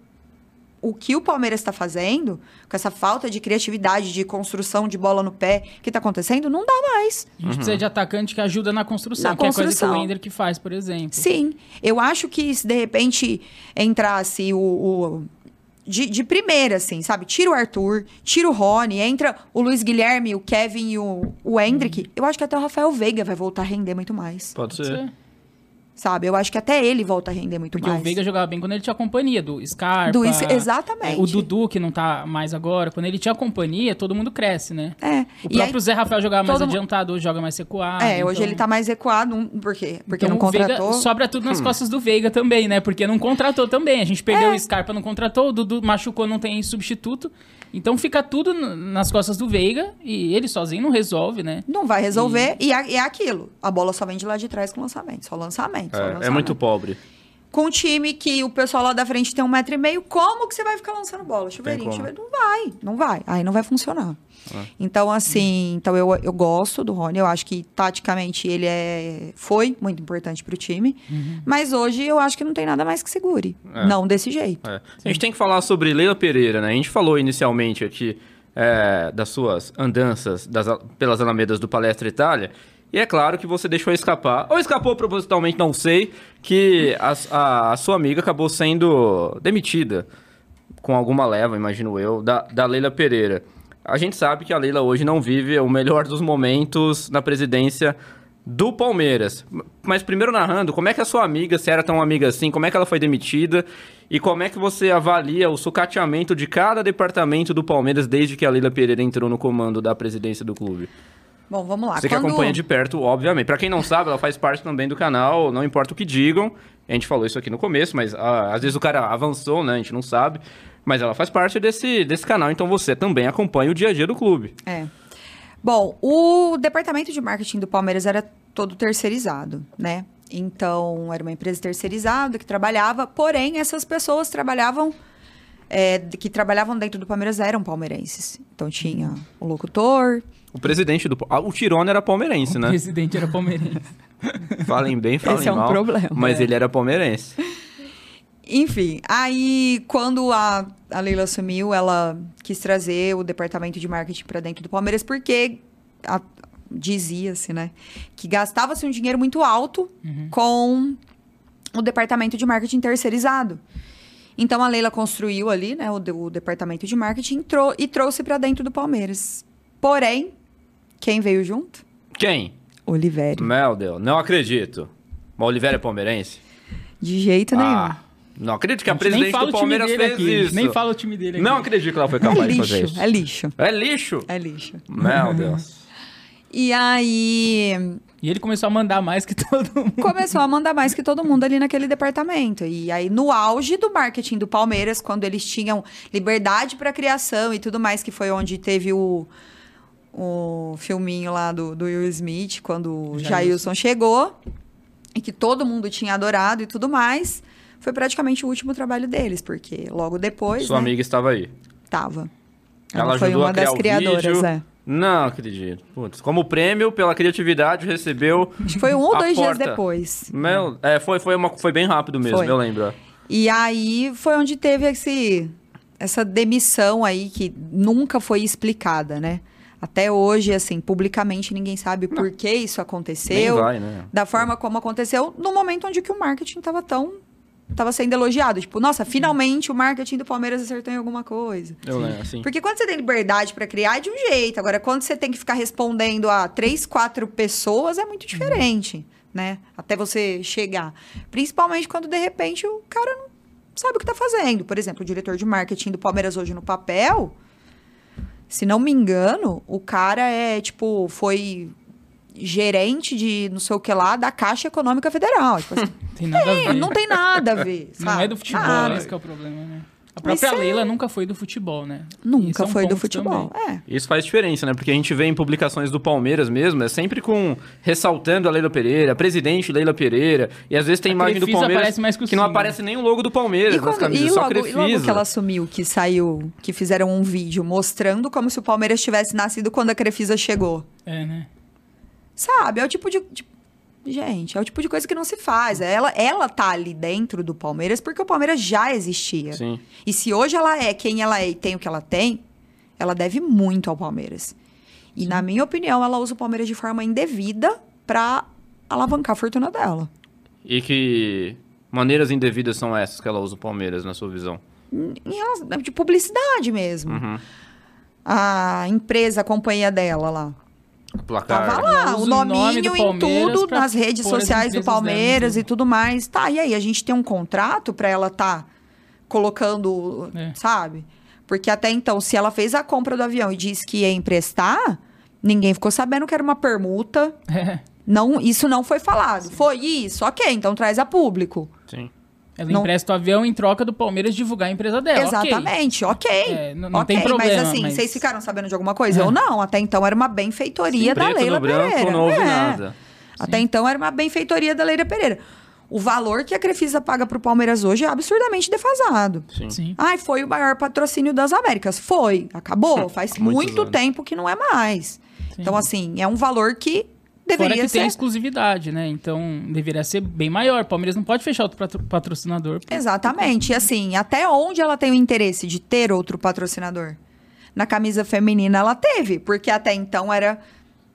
o que o Palmeiras está fazendo, com essa falta de criatividade, de construção de bola no pé que está acontecendo, não dá mais. A gente precisa de atacante que ajuda na construção, Na que é coisa que construção. o Ender faz, por exemplo. Sim, eu acho que se de repente entrasse o. o- de, de primeira, assim, sabe? Tira o Arthur, tira o Rony, entra o Luiz Guilherme, o Kevin e o, o Hendrick. Eu acho que até o Rafael Veiga vai voltar a render muito mais. Pode Pode ser. Sabe? Eu acho que até ele volta a render muito Porque mais. o Veiga jogava bem quando ele tinha companhia do Scarpa. Do Is- exatamente. é, O Dudu, que não tá mais agora. Quando ele tinha companhia, todo mundo cresce, né? É. O E próprio aí, Zé Rafael jogava mais adiantado, hoje joga mais recuado. é, hoje então- ele tá mais recuado. um- Por quê? Porque então não o Veiga contratou. sobra tudo Hum. nas costas do Veiga também, né? Porque não contratou também. A gente perdeu É. o Scarpa, não contratou. O Dudu machucou, não tem substituto. Então fica tudo nas costas do Veiga e ele sozinho não resolve, né? Não vai resolver. E é, é aquilo. A bola só vem de lá de trás com lançamento. Só lançamento. só É, é lançamento. muito pobre. Com um time que o pessoal lá da frente tem um metro e meio, como que você vai ficar lançando bola? Chuveirinho, chuveirinho. Não vai, não vai. Aí não vai funcionar. É. Então, assim, então eu, eu gosto do Rony. Eu acho que, taticamente, ele é, foi muito importante pro time. Mas hoje eu acho que não tem nada mais que segure. É. Não desse jeito. É. A gente tem que falar sobre Leila Pereira, né? A gente falou inicialmente aqui é, das suas andanças das, pelas alamedas do Palestra Itália. E é claro que você deixou escapar, ou escapou propositalmente, não sei, que a, a, a sua amiga acabou sendo demitida com alguma leva, imagino eu, da, da Leila Pereira. A gente sabe que a Leila hoje não vive o melhor dos momentos na presidência do Palmeiras. Mas primeiro narrando, como é que a sua amiga, se era tão amiga assim, como é que ela foi demitida e como é que você avalia o sucateamento de cada departamento do Palmeiras desde que a Leila Pereira entrou no comando da presidência do clube? Bom, vamos lá. Você que Quando- acompanha de perto, obviamente. Pra quem não sabe, ela faz parte também do canal, não importa o que digam. A gente falou isso aqui no começo, mas ah, às vezes o cara avançou, né? A gente não sabe. Mas ela faz parte desse, desse canal, então você também acompanha o dia a dia do clube. É. Bom, o departamento de marketing do Palmeiras era todo terceirizado, né? Então, era uma empresa terceirizada que trabalhava, porém, essas pessoas trabalhavam, é, que trabalhavam dentro do Palmeiras eram palmeirenses. Então, tinha o locutor, O presidente do. Ah, o Tirone era palmeirense, O né? presidente era palmeirense. *laughs* Falem bem, falem Esse é um mal. problema. Mas É. ele era palmeirense. Enfim, aí quando a, a Leila assumiu, ela quis trazer o departamento de marketing para dentro do Palmeiras, porque dizia-se, né, que gastava-se um dinheiro muito alto com o departamento de marketing terceirizado. Então a Leila construiu ali, né, o, o departamento de marketing trou- e trouxe para dentro do Palmeiras. Porém, quem veio junto? Quem? Oliveira. Meu Deus, não acredito. Mas o Oliveira é palmeirense? De jeito nenhum. Ah, não acredito que a, A presidente fala do o time Palmeiras dele fez aqui. isso. Nem fala o time dele aqui. Não acredito que ela foi é capaz de fazer lixo, isso. é lixo, É lixo? é lixo. Meu Deus. E aí, E ele começou a mandar mais que *laughs* todo mundo. começou a mandar mais que todo mundo ali naquele departamento. E aí, no auge do marketing do Palmeiras, quando eles tinham liberdade para criação e tudo mais, que foi onde teve o, o filminho lá do, do Will Smith, quando o Jailson. Chegou, e que todo mundo tinha adorado e tudo mais, foi praticamente o último trabalho deles, porque logo depois, Sua né, amiga estava aí. tava. Ela, Ela foi uma das criadoras, vídeo. é. Não acredito. Putz, como prêmio pela criatividade recebeu. Acho que foi um ou dois dias porta. depois. Meu, é, foi, foi, uma, foi bem rápido mesmo, Foi. eu lembro. E aí foi onde teve esse, essa demissão aí que nunca foi explicada, né? Até hoje, assim, publicamente ninguém sabe por que isso aconteceu, vai, né? da forma como aconteceu, no momento onde que o marketing estava tão tava sendo elogiado, tipo, nossa, finalmente o marketing do Palmeiras acertou em alguma coisa. Eu lembro, assim. Porque quando você tem liberdade para criar é de um jeito, agora quando você tem que ficar respondendo a três, quatro pessoas é muito diferente, né? Até você chegar. Principalmente quando de repente o cara não sabe o que tá fazendo. Por exemplo, o diretor de marketing do Palmeiras hoje no papel, se não me engano, o cara é tipo foi gerente de não sei o que lá da Caixa Econômica Federal. Tipo assim, *laughs* Tem nada a ver. não tem nada a ver, Não sabe? é do futebol, Nada. esse que é o problema, né? A Mas própria é- Leila nunca foi do futebol, né? Nunca é um foi do futebol. também. É. Isso faz diferença, né? Porque a gente vê em publicações do Palmeiras mesmo, é sempre com ressaltando a Leila Pereira, a presidente Leila Pereira, e às vezes tem A imagem do Crefisa Palmeiras aparece mais que o que não aparece nem o logo do Palmeiras E, nas quando, camisas, e, só logo, e Crefisa. logo que ela assumiu, que saiu, que fizeram um vídeo mostrando como se o Palmeiras tivesse nascido quando a Crefisa chegou. É, né? Sabe? É o tipo de. de- gente, é o tipo de coisa que não se faz. Ela, ela tá ali dentro do Palmeiras porque o Palmeiras já existia. Sim. E se hoje ela é quem ela é e tem o que ela tem, ela deve muito ao Palmeiras. E, na minha opinião, ela usa o Palmeiras de forma indevida pra alavancar a fortuna dela. E que maneiras indevidas são essas que ela usa o Palmeiras, na sua visão? em relação- de publicidade mesmo. Uhum. A empresa, a companhia dela lá. Placar. Tava lá, Ela o usa o nome nominho em tudo, pra nas redes sociais do Palmeiras tudo. e tudo mais. Tá, e aí? A gente tem um contrato pra ela tá colocando, É. sabe? Porque até então, se ela fez a compra do avião e disse que ia emprestar, ninguém ficou sabendo que era uma permuta. *laughs* É. Não, isso não foi falado. Foi isso, ok, então traz a público. Sim. Ela Não- empresta o avião em troca do Palmeiras divulgar a empresa dela. Exatamente, ok. É, não- não Ok, tem problema, Mas assim, mas- vocês ficaram sabendo de alguma coisa? É. Eu não. Até então era uma benfeitoria da Preto Leila no branco, Pereira. não houve É. nada. Até então era uma benfeitoria da Leila Pereira. O valor que a Crefisa paga pro Palmeiras hoje é absurdamente defasado. Sim. Sim. Ai, foi o maior patrocínio das Américas. Foi, acabou. *laughs* Faz muito anos. tempo que não é mais. Sim. Então, assim, é um valor que Fora deveria que tem a ser. exclusividade, né? Então deveria ser bem maior. O Palmeiras não pode fechar outro patro- patrocinador. por- Exatamente. E assim, até onde ela tem o interesse de ter outro patrocinador? na camisa feminina ela teve, porque até então era,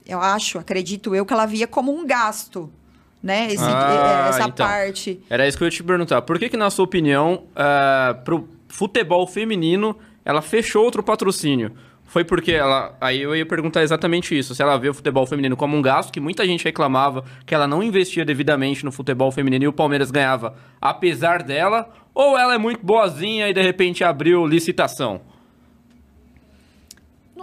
eu acho, acredito eu, que ela via como um gasto, né? Esse- Ah, essa então. parte. Era isso que eu ia te perguntar. Por que, que na sua opinião, ah, pro futebol feminino, ela fechou outro patrocínio? Foi porque ela. Aí eu ia perguntar exatamente isso. Se ela vê o futebol feminino como um gasto, que muita gente reclamava que ela não investia devidamente no futebol feminino e o Palmeiras ganhava apesar dela, ou ela é muito boazinha e de repente abriu licitação?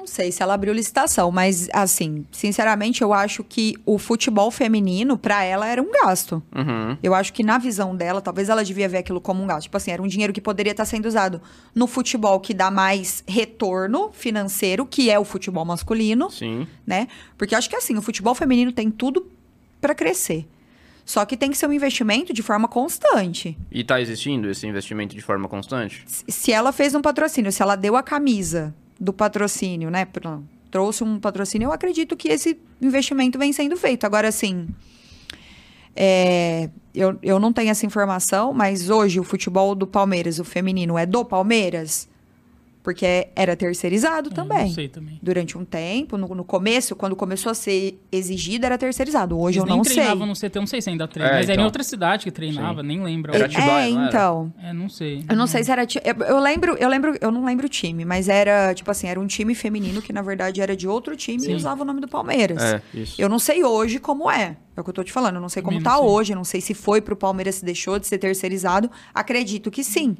Não sei se ela abriu licitação, mas assim, sinceramente, eu acho que o futebol feminino, pra ela, era um gasto. Uhum. Eu acho que na visão dela, talvez ela devia ver aquilo como um gasto. Tipo assim, era um dinheiro que poderia estar sendo usado no futebol que dá mais retorno financeiro, que é o futebol masculino, Sim. né? Porque eu acho que assim, o futebol feminino tem tudo pra crescer. Só que tem que ser um investimento de forma constante. E tá existindo esse investimento de forma constante? se ela fez um patrocínio, se ela deu a camisa do patrocínio, né? Trouxe um patrocínio, eu acredito que esse investimento vem sendo feito. Agora, assim, é, eu, eu não tenho essa informação, mas hoje o futebol do Palmeiras, o feminino, é do Palmeiras? Porque era terceirizado É, também. Não sei também. Durante um tempo, no, no começo, quando começou a ser exigido, era terceirizado. Hoje Eles eu nem não sei. treinavam no CT, eu não sei se ainda treina. É, mas era então. em outra cidade que treinava, nem lembro. Era É, Atibaia, não era? então. É, não sei. Eu não sei se era. Eu, eu lembro, eu lembro, eu não lembro o time, mas era, tipo assim, era um time feminino que, na verdade, era de outro time e Sim. usava o nome do Palmeiras. É, isso. Eu não sei hoje como é. É o que eu tô te falando. Eu não sei como Também tá sei. hoje. Eu não sei se foi pro Palmeiras, se deixou de ser terceirizado. Acredito que sim.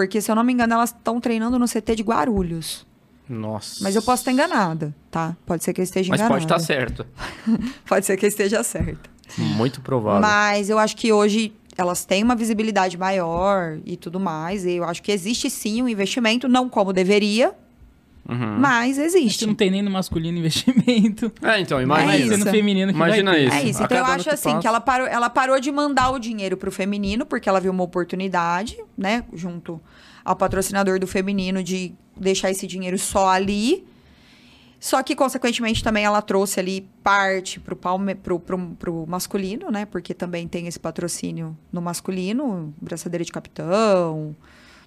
Porque, se eu não me engano, elas estão treinando no CT de Guarulhos. Nossa. Mas eu posso estar enganada, tá? Pode ser que eu esteja Mas enganada. pode estar certo. *laughs* Pode ser que eu esteja certa. Muito provável. Mas eu acho que hoje elas têm uma visibilidade maior e tudo mais. E eu acho que existe sim um investimento, não como deveria, Uhum. mas existe. não tem nem no masculino investimento. *laughs* É, então, imagina. ser isso. no feminino que Imagina isso. É isso. Então eu acho que assim passa. que ela parou, ela parou de mandar o dinheiro pro feminino, porque ela viu uma oportunidade, né? Junto ao patrocinador do feminino de deixar esse dinheiro só ali. Só que, consequentemente, também ela trouxe ali parte pro, palme, pro, pro, pro masculino, né? Porque também tem esse patrocínio no masculino, braçadeira de capitão,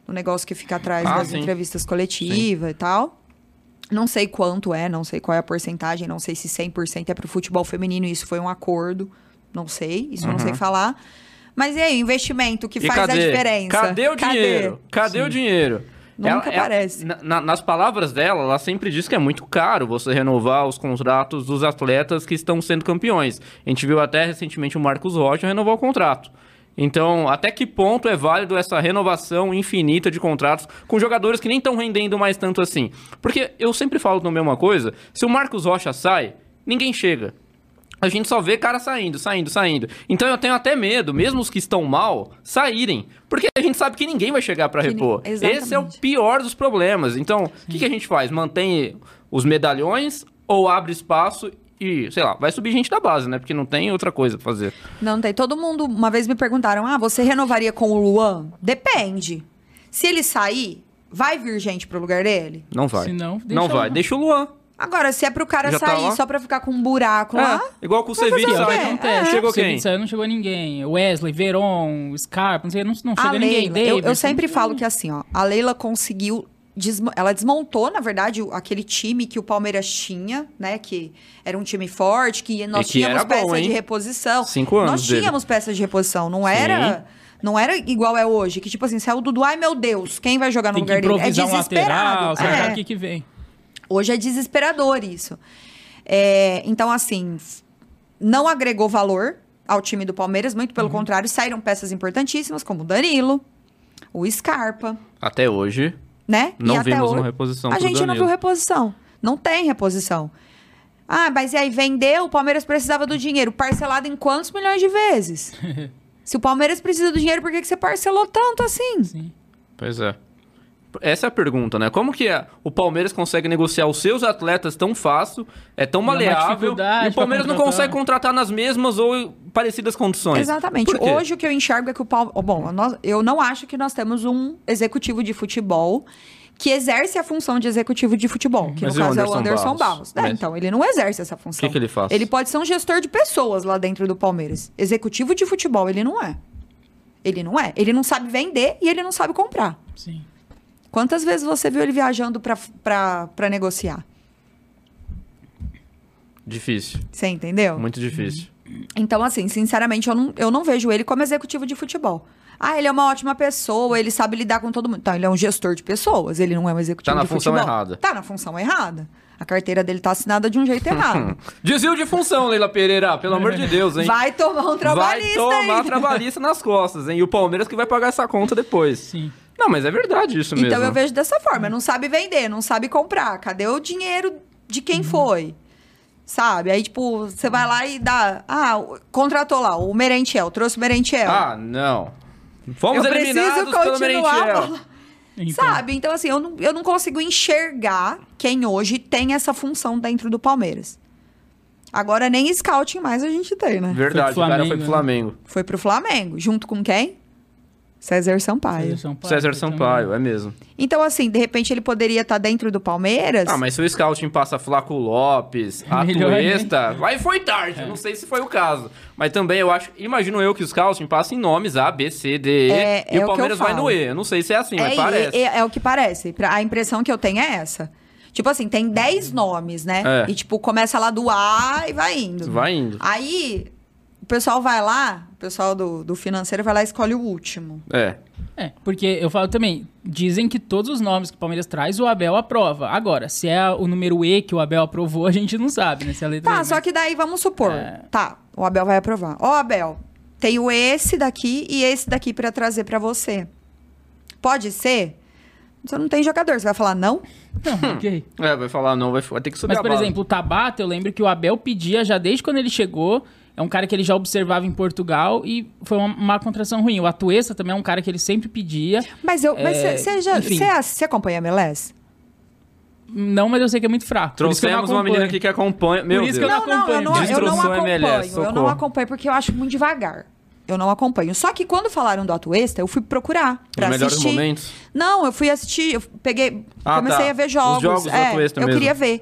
no negócio que fica atrás Ah, das sim. entrevistas coletivas e tal. Não sei quanto é, não sei qual é a porcentagem, não sei se 100% é pro futebol feminino, isso foi um acordo, não sei, isso eu não sei falar. Mas e aí, investimento que Uhum. E faz cadê? a diferença? Cadê o dinheiro? Cadê o dinheiro? Nunca aparece. na- na- nas palavras dela, ela sempre diz que é muito caro você renovar os contratos dos atletas que estão sendo campeões. A gente viu até recentemente o Marcos Rocha renovar o contrato. Então, até que ponto é válido essa renovação infinita de contratos com jogadores que nem estão rendendo mais tanto assim? Porque eu sempre falo também uma coisa: se o Marcos Rocha sai, ninguém chega. A gente só vê cara saindo, saindo, saindo. Então eu tenho até medo, mesmo os que estão mal, saírem. Porque a gente sabe que ninguém vai chegar Que repor. ni- Esse é o Exatamente. pior dos problemas. Então, o que, que a gente faz? Mantém os medalhões ou abre espaço e, sei lá, vai subir gente da base, né? Porque não tem outra coisa pra fazer. Não tem. Todo mundo, uma vez me perguntaram: ah, você renovaria com o Luan? Depende. Se ele sair, vai vir gente pro lugar dele? Não vai. Se não, deixa não vai. lá. Deixa o Luan. Agora, se é pro cara Já tá sair lá? só pra ficar com um buraco lá. É, igual com o quê? sai. Acontece. Chegou Se quem? saiu, não chegou ninguém. Wesley, Veron, Scarpa, não sei, não, não A chega ninguém. Eu, eu Davidson, sempre não- falo que assim, ó, a Leila conseguiu. Desmo- ela desmontou, na verdade, o- aquele time que o Palmeiras tinha, né? Que era um time forte, que nós que tínhamos era bom, de reposição. Cinco anos Nós dele. tínhamos peças de reposição, não era. Não era igual é hoje, que tipo assim, se é o Dudu, ai meu Deus, quem vai jogar no Tem lugar dele? É improvisar um desesperado. lateral, É. o que vem. Hoje é desesperador isso. É, então, assim, não agregou valor ao time do Palmeiras, muito Uhum. pelo contrário, saíram peças importantíssimas, como o Danilo, o Scarpa, Até hoje, né? não e vimos hoje, uma reposição A gente não Danilo. viu reposição. Não tem reposição. Ah, mas e aí, vendeu, o Palmeiras precisava do dinheiro. Parcelado em quantos milhões de vezes? *laughs* Se o Palmeiras precisa do dinheiro, por que, que você parcelou tanto assim? Sim. Pois é. Essa é a pergunta, né? Como que é? o Palmeiras consegue negociar os seus atletas tão fácil, é tão uma maleável, e o Palmeiras não consegue contratar nas mesmas ou parecidas condições? Exatamente. Hoje o que eu enxergo é que o Palmeiras. Bom, nós- eu não acho que nós temos um executivo de futebol que exerce a função de executivo de futebol, que Mas no caso é o Anderson Anderson Barros? Barros. É, Mas- então, ele não exerce essa função. O que que ele faz? Ele pode ser um gestor de pessoas lá dentro do Palmeiras. Executivo de futebol, ele não é. Ele não é. Ele não sabe vender e ele não sabe comprar. Sim. Quantas vezes você viu ele viajando pra negociar? Difícil. Você entendeu? Muito difícil. Então, assim, sinceramente, eu não, eu não vejo ele como executivo de futebol. Ah, ele é uma ótima pessoa, ele sabe lidar com todo mundo. Então, ele é um gestor de pessoas, ele não é um executivo Tá na de função futebol. errada. Tá na função errada. A carteira dele tá assinada de um jeito errado. *laughs* Desvio de função, Leila Pereira, pelo amor de Deus, hein? Vai tomar um Vai trabalhista tomar aí. trabalhista nas costas, hein? E o Palmeiras que vai pagar essa conta depois. Sim. Não, mas é verdade isso mesmo. Então eu vejo dessa forma, não sabe vender, não sabe comprar. Cadê o dinheiro de quem Uhum. foi? Sabe? Aí, tipo, você vai lá e dá. Ah, contratou lá, o Merentiel, trouxe o Merentiel. Ah, não. Fomos eu preciso eliminados pelo continuar. Merentiel. Então, Sabe? Então, assim, eu não, eu não consigo enxergar quem hoje tem essa função dentro do Palmeiras. Agora, nem scouting mais a gente tem, né? Verdade, Foi o cara foi Flamengo, pro né? Flamengo. Foi pro Flamengo. Junto com quem? César Sampaio. César Sampaio. César. Sampaio, é mesmo. Então, assim, de repente ele poderia estar dentro do Palmeiras. Ah, mas se o scouting passa Flaco Lopes, *laughs* Melhor, Atuesta, vai foi tarde, É. não sei se foi o caso. Mas também eu acho, imagino eu que o scouting passa em nomes A, B, C, D, E, É- e é o o Palmeiras eu vai no E. Eu não sei se é assim, mas é, parece. é- é o que parece. A impressão que eu tenho é essa. Tipo assim, tem 10 nomes, né? É. E tipo, começa lá do A e vai indo. Vai indo. Aí, o pessoal vai lá, pessoal do, do financeiro vai lá e escolhe o último. É. É, porque eu falo também, dizem que todos os nomes que o Palmeiras traz, o Abel aprova. Agora, se é o número E que o Abel aprovou, *laughs* a gente não sabe, né? Se é a letra Tá, E, só mas- que daí vamos supor. É. Tá, o Abel vai aprovar. Ó, Abel, tenho esse daqui e esse daqui pra trazer pra você. Pode ser? Você não tem jogador, você vai falar não? *laughs* Não, ok. É, vai falar não, vai, vai ter que subir Mas, a por exemplo, o Tabata, eu lembro que o Abel pedia já desde quando ele chegou. É um cara que ele já observava em Portugal e foi uma, uma contratação ruim. O Atuesta também é um cara que ele sempre pedia. Mas eu, mas É, você já, você você acompanha a MLS? Não, mas eu sei que é muito fraco. Eu não Trouxemos uma menina acompanho. aqui que acompanha. Meu Por isso Deus. que eu não acompanho. eu não, eu não Destroçou a acompanho. MLS, eu não acompanho porque eu acho muito devagar. Eu não acompanho. Só que quando falaram do Atuesta, eu fui procurar pra Os melhores assistir. momentos. Não, eu fui assistir, eu peguei, Ah, comecei tá. a ver Os jogos. jogos do é, Atuesta eu mesmo. queria ver.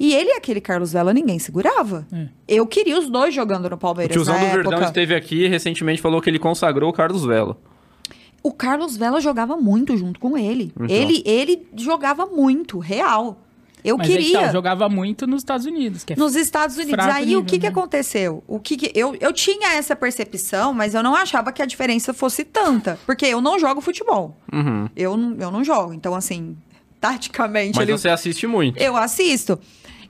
E ele e aquele Carlos Vela, ninguém segurava. É. Eu queria os dois jogando no O Palmeiras tiozão na do Verdão época. esteve aqui e recentemente falou que ele consagrou o Carlos Vela. O Carlos Vela jogava muito junto com ele. Então. Ele, ele jogava muito, real. Eu Mas que queria. tá, jogava muito nos Estados Unidos. Que é Nos Estados Unidos. Aí nível, o que, que né? aconteceu? O que, que eu, eu tinha essa percepção, mas eu não achava que a diferença fosse tanta. Porque eu não jogo futebol. Uhum. Eu, não- eu não jogo. Então, assim, taticamente Mas ele- você assiste muito. eu assisto.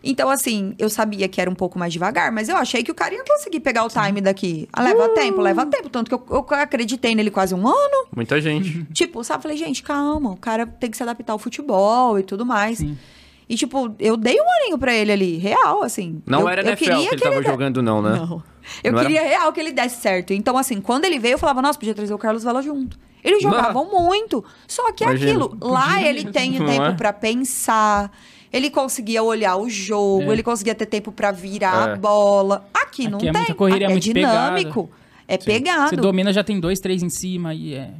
Então, assim, eu sabia que era um pouco mais devagar, mas eu achei que o cara ia conseguir pegar o time daqui. Ah, leva Uh! tempo, leva tempo. Tanto que eu, eu acreditei nele quase um ano. Muita gente. Tipo, sabe? Falei, gente, calma, o cara tem que se adaptar ao futebol e tudo mais. Sim. E, tipo, eu dei um aninho pra ele ali, real, assim. Não eu, era eu NFL que ele tava jogando, não, né? Não. Eu Não era- queria real que ele desse certo. Então, assim, quando ele veio, eu falava, nossa, podia trazer o Carlos Vela junto. Eles jogavam muito. Só que é Imagina. aquilo, lá ele tem o Não tempo é? pra pensar. Ele conseguia olhar o jogo, É. ele conseguia ter tempo pra virar É. a bola. Aqui, não Aqui é tem. muita correria, Aqui é muito dinâmico. É Você pegado. domina, já tem dois, três em cima e é...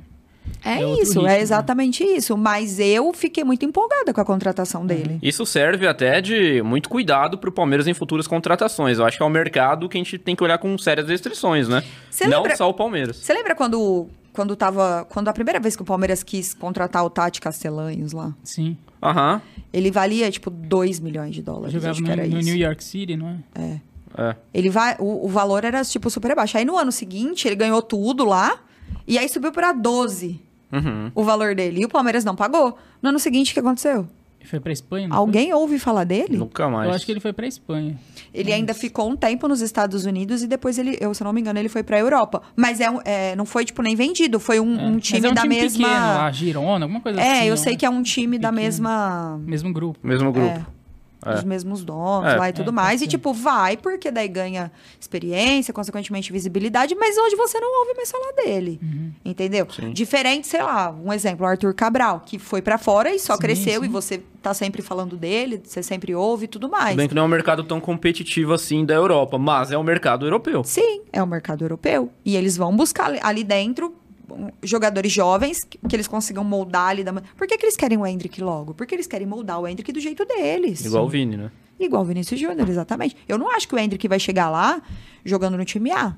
É, é isso, ritmo, é né? exatamente isso. Mas eu fiquei muito empolgada com a contratação dele. Isso serve até de muito cuidado pro Palmeiras em futuras contratações. Eu acho que é um mercado que a gente tem que olhar com sérias restrições, né? Você não lembra- só o Palmeiras. Você lembra quando, quando tava. Quando a primeira vez que o Palmeiras quis contratar o Tati Castelanhos lá? Sim. Aham. Ele valia, tipo, 2 milhões de dólares. Jogava acho no, que era no isso. New York City, não é? É. Ele vai, o, o valor era, tipo, super baixo. Aí no ano seguinte, ele ganhou tudo lá. E aí subiu pra 12 Uhum. o valor dele. E o Palmeiras não pagou. No ano seguinte, o que aconteceu? Ele foi pra Espanha, não Alguém ouve falar dele? Nunca foi? mais. Eu acho que ele foi pra Espanha. Ele ainda ficou um tempo nos Estados Unidos e depois ele, eu, se eu não me engano, ele foi pra Europa. Mas é, é, não foi, tipo, nem vendido. Foi um, É. um Mas time é um da time mesma. pequeno, lá, Girona, alguma coisa é, assim. eu não sei que é um time da Pequeno. mesma. Mesmo grupo. Mesmo grupo. É. É. Os mesmos donos É. lá e tudo É, mais. pode E, tipo, vai, porque daí ganha experiência, consequentemente visibilidade, mas hoje você não ouve mais falar dele. Uhum. Entendeu? Diferente, sei lá, um exemplo, o Arthur Cabral, que foi pra fora e só Sim, cresceu sim. e você tá sempre falando dele, você sempre ouve e tudo mais. Tudo bem que não é um mercado tão competitivo assim da Europa, mas é um mercado europeu. Sim, é o mercado europeu. E eles vão buscar ali- dentro um, jogadores jovens que, que eles consigam moldar ali. Da... Por que, que eles querem o Hendrick logo? Porque eles querem moldar o Hendrick do jeito deles. Igual o Vini, né? Igual o Vinícius Júnior, exatamente. Eu não acho que o Hendrick vai chegar lá jogando no time A.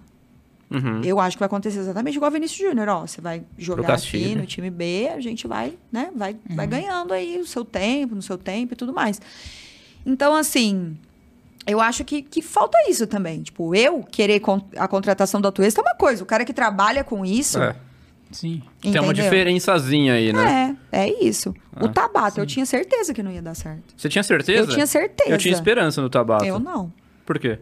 Eu acho que vai acontecer exatamente igual a Vinícius Júnior, ó. Você vai jogar aqui né? no time B, a gente vai, né? Vai, vai ganhando aí o seu tempo, no seu tempo e tudo mais. Então, assim, eu acho que, que falta isso também. Tipo, eu querer con- a contratação do Atuesta é uma coisa. O cara que trabalha com isso. É. Sim. Tem uma entendeu? diferençazinha aí, né? É, é isso. Ah, o Tabata, eu tinha certeza que não ia dar certo. Você tinha certeza? Eu tinha certeza. Eu tinha esperança no Tabata. Eu não. Por quê?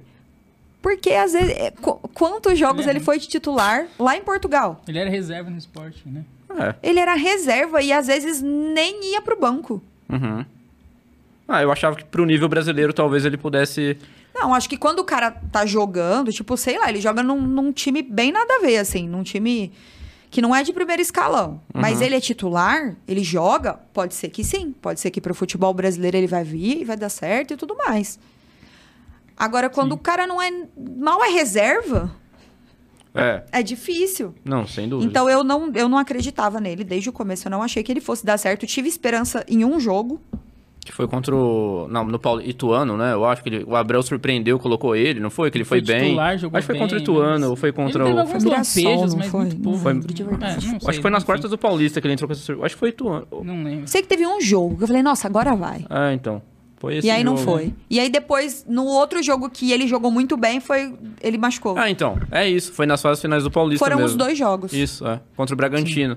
Porque às vezes. é, qu- quantos jogos É. ele foi de titular lá em Portugal? Ele era reserva no esporte, né? É. Ele era reserva e às vezes nem ia pro banco. Uhum. Ah, eu achava que pro nível brasileiro talvez ele pudesse. Não, acho que quando o cara tá jogando, tipo, sei lá, ele joga num, num time bem nada a ver, assim, num time que não é de primeiro escalão. Mas ele é titular, ele joga, pode ser que sim. Pode ser que pro futebol brasileiro ele vai vir e vai dar certo e tudo mais. Agora, quando o cara não é. mal é reserva, É. é difícil. Não, sem dúvida. Então eu não, eu não acreditava nele desde o começo. Eu não achei que ele fosse dar certo. Tive esperança em um jogo. Que foi contra o. Não, no Paulo Ituano, né? Eu acho que ele- o Abreu surpreendeu, colocou ele, não foi? Que ele foi, bem. titular, jogou acho que foi contra o Ituano, mas ou foi contra ele teve o. Mirassol, lampejos, não mas foi? muito Não de verdade. É, não Acho sei, que foi nas quartas do Paulista que ele entrou com essa. Acho que foi Ituano. Não lembro. Sei que teve um jogo que eu falei, nossa, agora vai. Ah, então. Foi esse e aí não jogo. foi. E aí depois, no outro jogo que ele jogou muito bem, foi. Ele machucou. Ah, então. É isso. Foi nas fases finais do Paulista Foram mesmo. os dois jogos. Isso, é. Contra o Bragantino.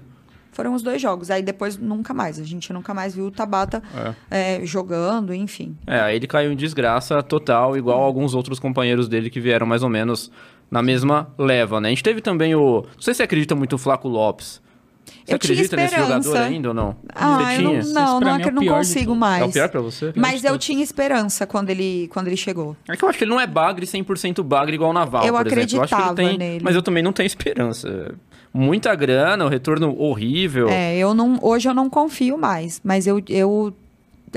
Foram os dois jogos. Aí depois nunca mais. A gente nunca mais viu o Tabata é, jogando, enfim. É, aí ele caiu em desgraça total, igual alguns outros companheiros dele que vieram mais ou menos na mesma leva, né? A gente teve também o. Não sei se você acredita muito no Flaco Lopes. Você Eu tinha acredita nesse jogador ainda ou não? Ah, você eu não, não, não, é que é eu o não consigo mais. É o pior pra você? Mas eu tinha esperança quando ele, quando ele chegou. É que eu acho que ele não é bagre 100% bagre igual o Naval, Eu por exemplo. Eu acreditava nele. Mas eu também não tenho esperança. Muita grana, o retorno horrível. É, eu não, hoje eu não confio mais, mas eu, eu,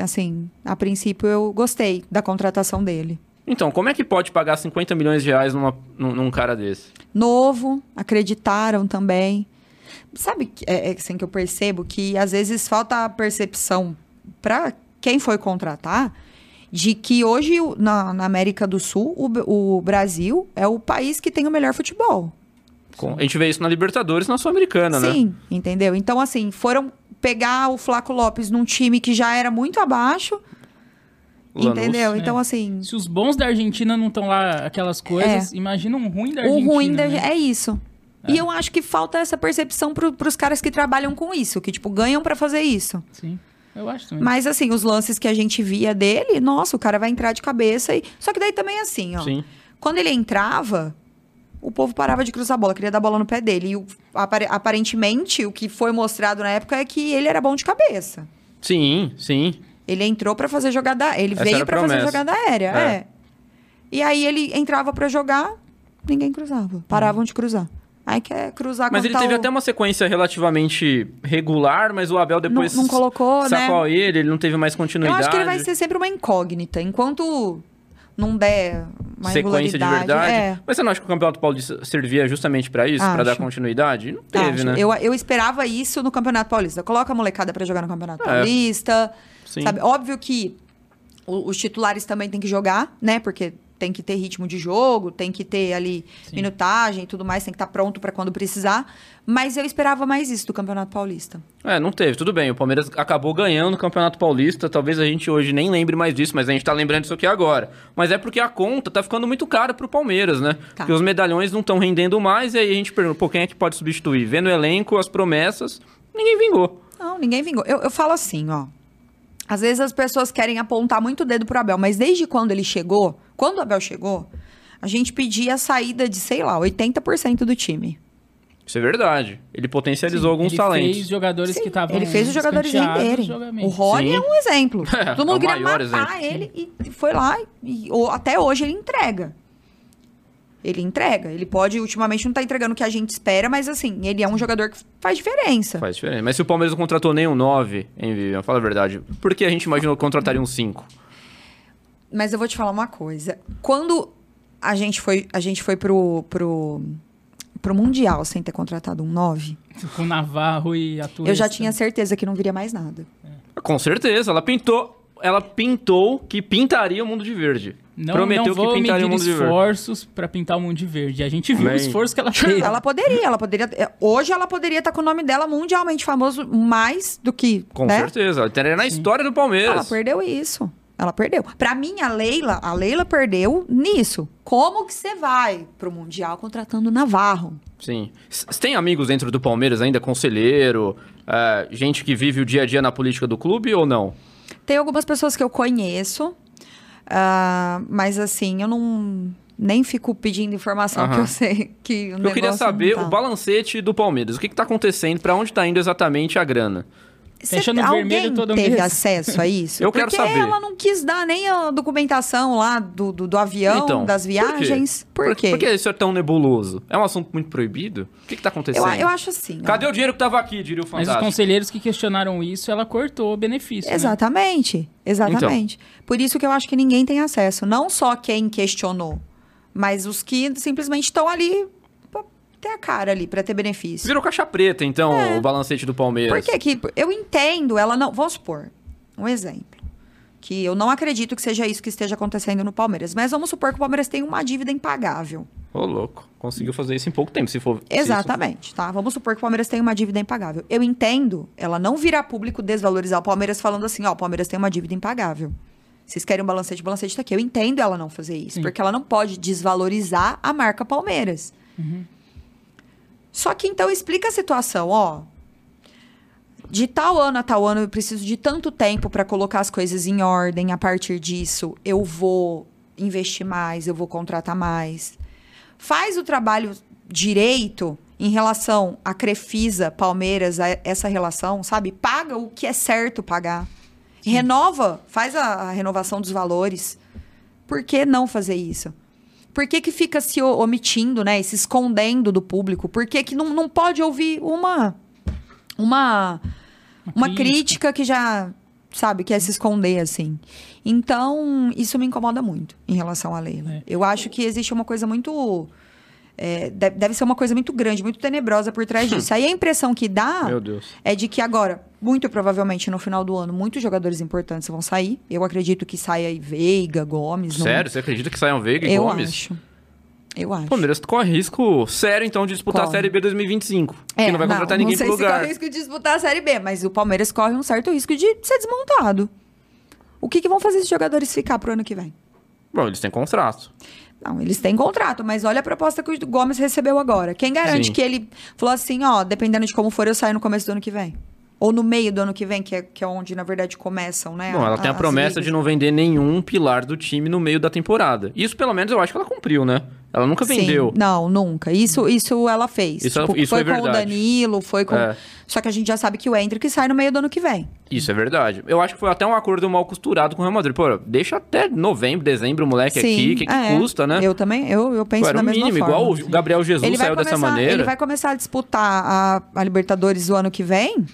assim, a princípio eu gostei da contratação dele. Então, como é que pode pagar 50 milhões de reais numa, num, num cara desse? Novo, acreditaram também. Sabe, é, é assim que eu percebo que às vezes falta a percepção para quem foi contratar de que hoje na, na América do Sul o, o Brasil é o país que tem o melhor futebol. Com- A gente vê isso na Libertadores e na Sul-Americana, né? Sim, entendeu? Então, assim, foram pegar o Flaco Lopes num time que já era muito abaixo, Lanús. entendeu? É. Então, assim, Se os bons da Argentina não estão lá, aquelas coisas, imagina um ruim da Argentina. o ruim da, né? é isso. E eu acho que falta essa percepção pro, pros caras que trabalham com isso, que, tipo, ganham pra fazer isso. Sim, eu acho também. Mas, assim, os lances que a gente via dele, nossa, o cara vai entrar de cabeça e... Só que daí também, assim, ó. Sim. Quando ele entrava, o povo parava de cruzar a bola, queria dar bola no pé dele. E o- apare- aparentemente, o que foi mostrado na época é que ele era bom de cabeça. Sim, sim. Ele entrou pra fazer jogada, ele Essa veio era a pra fazer jogada aérea, É. é. E aí ele entrava pra jogar, ninguém cruzava, paravam de cruzar. Aí quer cruzar Mas ele teve o- até uma sequência relativamente regular, mas o Abel depois Não- não colocou, né? sacou ele, ele não teve mais Eu continuidade. acho que ele vai ser sempre uma incógnita, enquanto não der uma sequência de regularidade, verdade. É. Mas você não acha que o Campeonato Paulista servia justamente pra isso, Pra dar continuidade? Não teve, Acho. né? eu, eu esperava isso no Campeonato Paulista. Coloca a molecada pra jogar no Campeonato É. Paulista. Sim. Sabe? Óbvio que os titulares também têm que jogar, né? Porque tem que ter ritmo de jogo, tem que ter ali minutagem e tudo mais, tem que estar pronto pra quando precisar. Mas eu esperava mais isso do Campeonato Paulista. É, não teve, tudo bem. O Palmeiras acabou ganhando o Campeonato Paulista. Talvez a gente hoje nem lembre mais disso, mas a gente tá lembrando disso aqui agora. Mas é porque a conta tá ficando muito cara pro Palmeiras, né? Tá. Porque os medalhões não estão rendendo mais, e aí a gente pergunta, pô, quem é que pode substituir? Vendo o elenco, as promessas, ninguém vingou. Não, ninguém vingou. Eu, eu falo assim, ó. Às vezes as pessoas querem apontar muito o dedo pro Abel, mas desde quando ele chegou, quando o Abel chegou, a gente pedia a saída de, sei lá, 80% do time. Isso é verdade. Ele potencializou alguns ele talentos. fez jogadores Sim, que estavam ele fez os jogadores renderem. O Rony Sim. é um exemplo. É, *laughs* Todo mundo é o queria maior matar ele e foi lá e ou- até hoje ele entrega. Ele entrega. Ele pode, ultimamente, não tá entregando o que a gente espera, mas assim, ele é um jogador que faz diferença. Faz diferença. Mas se o Palmeiras não contratou nem um 9, hein, Vivian? Fala a verdade. Por que a gente imaginou que contrataria um 5? Mas eu vou te falar uma coisa. Quando a gente foi, a gente foi pro, pro, pro Mundial sem ter contratado um 9, Com Navarro e Atuesta. eu já tinha certeza que não viria mais nada. Com certeza, ela pintou. Ela pintou que pintaria o mundo de verde. Não, Prometeu não que vou pintaria o mundo de verde. esforços pra pintar o mundo de verde. A gente viu Bem. o esforço que ela fez. Ela poderia, ela poderia. é, Hoje ela poderia estar com o nome dela mundialmente famoso mais do que. Com né? certeza. Ela estaria na história do Palmeiras. Ela perdeu isso. Ela perdeu. Pra mim, a Leila, a Leila perdeu nisso. Como que você vai pro Mundial contratando Navarro? Sim. Você tem amigos dentro do Palmeiras ainda, conselheiro, é, gente que vive o dia a dia na política do clube ou não? Tem algumas pessoas que eu conheço, ah, mas assim, eu não. Nem fico pedindo informação, Aham. porque eu sei que o Eu queria saber tá. o balancete do Palmeiras. O que, que tá acontecendo? Pra onde tá indo exatamente a grana? Cê- Fecha no alguém vermelho todo teve mês. *laughs* acesso a isso? Eu quero Porque saber. ela não quis dar nem a documentação lá do, do, do avião, Então, das por quê? viagens. Por quê? Por que isso é tão nebuloso? É um assunto muito proibido? O que, que tá acontecendo? Eu, eu acho assim. ó. Cadê o dinheiro que tava aqui, diria o Mas os Fantástico? conselheiros que questionaram isso, ela cortou o benefício. né? Exatamente, exatamente. Então. Por isso que eu acho que ninguém tem acesso. Não só quem questionou, mas os que simplesmente estão ali ter a cara ali, pra ter benefício. Virou caixa preta, então, É. o balancete do Palmeiras. Por que que... Eu entendo, ela não... Vamos supor, um exemplo. Que eu não acredito que seja isso que esteja acontecendo no Palmeiras. Mas vamos supor que o Palmeiras tem uma dívida impagável. Ô, louco. Conseguiu fazer isso em pouco tempo, se for... se Exatamente, tá? Vamos supor que o Palmeiras tem uma dívida impagável. Eu entendo ela não virar público desvalorizar o Palmeiras falando assim, ó, o Palmeiras tem uma dívida impagável. Vocês querem um balancete, o balancete tá aqui. Eu entendo ela não fazer isso, Sim. porque ela não pode desvalorizar a marca Palmeiras. Só que então explica a situação, ó. De tal ano a tal ano eu preciso de tanto tempo para colocar as coisas em ordem. A partir disso, eu vou investir mais, eu vou contratar mais. Faz o trabalho direito em relação a Crefisa, Palmeiras, a essa relação, sabe? Paga o que é certo pagar. Renova, faz a, a renovação dos valores. Por que não fazer isso? Por que, que fica se omitindo, né? e Se escondendo do público? Por que, que não, não pode ouvir uma, uma, uma crítica. crítica que já, sabe, quer se esconder, assim? Então, isso me incomoda muito em relação à Leila. É. Eu acho que existe uma coisa muito... é, de- deve ser uma coisa muito grande, muito tenebrosa por trás disso. *clears throat* Aí a impressão que dá é de que agora, muito provavelmente no final do ano, muitos jogadores importantes vão sair. Eu acredito que saia Veiga, Gomes. não- Sério? Você acredita que saiam Veiga e Eu Gomes? acho. Eu acho. O Palmeiras corre risco sério, então, de disputar Corre. a Série B 2025. É, que não vai contratar ninguém não sei pro se lugar. corre risco de disputar a Série B, mas o Palmeiras corre um certo risco de ser desmontado. O que, que vão fazer esses jogadores ficar pro ano que vem? Bom, eles têm contrato. Não, eles têm contrato, mas olha a proposta que o Gomes recebeu agora. Quem garante Sim. que ele falou assim, ó, dependendo de como for, eu saio no começo do ano que vem? Ou no meio do ano que vem, que é, que é onde, na verdade, começam, né? Bom, ela tem a promessa de não vender nenhum pilar do time no meio da temporada. Isso, pelo menos, eu acho que ela cumpriu, né? Ela nunca Sim, vendeu. Não, nunca. Isso, isso ela fez. Isso ela- Tipo, isso foi é com o verdade. Danilo, foi com. É. Só que a gente já sabe que o Hendrick sai no meio do ano que vem. Isso é verdade. Eu acho que foi até um acordo mal costurado com o Real Madrid. Pô, deixa até novembro, dezembro o moleque aqui. O que, que é. custa, né? Eu também, eu, eu penso Pô, era da mesma mínimo, forma. igual o Gabriel Jesus ele vai saiu começar, dessa maneira. Ele vai começar a disputar a, a Libertadores o ano que vem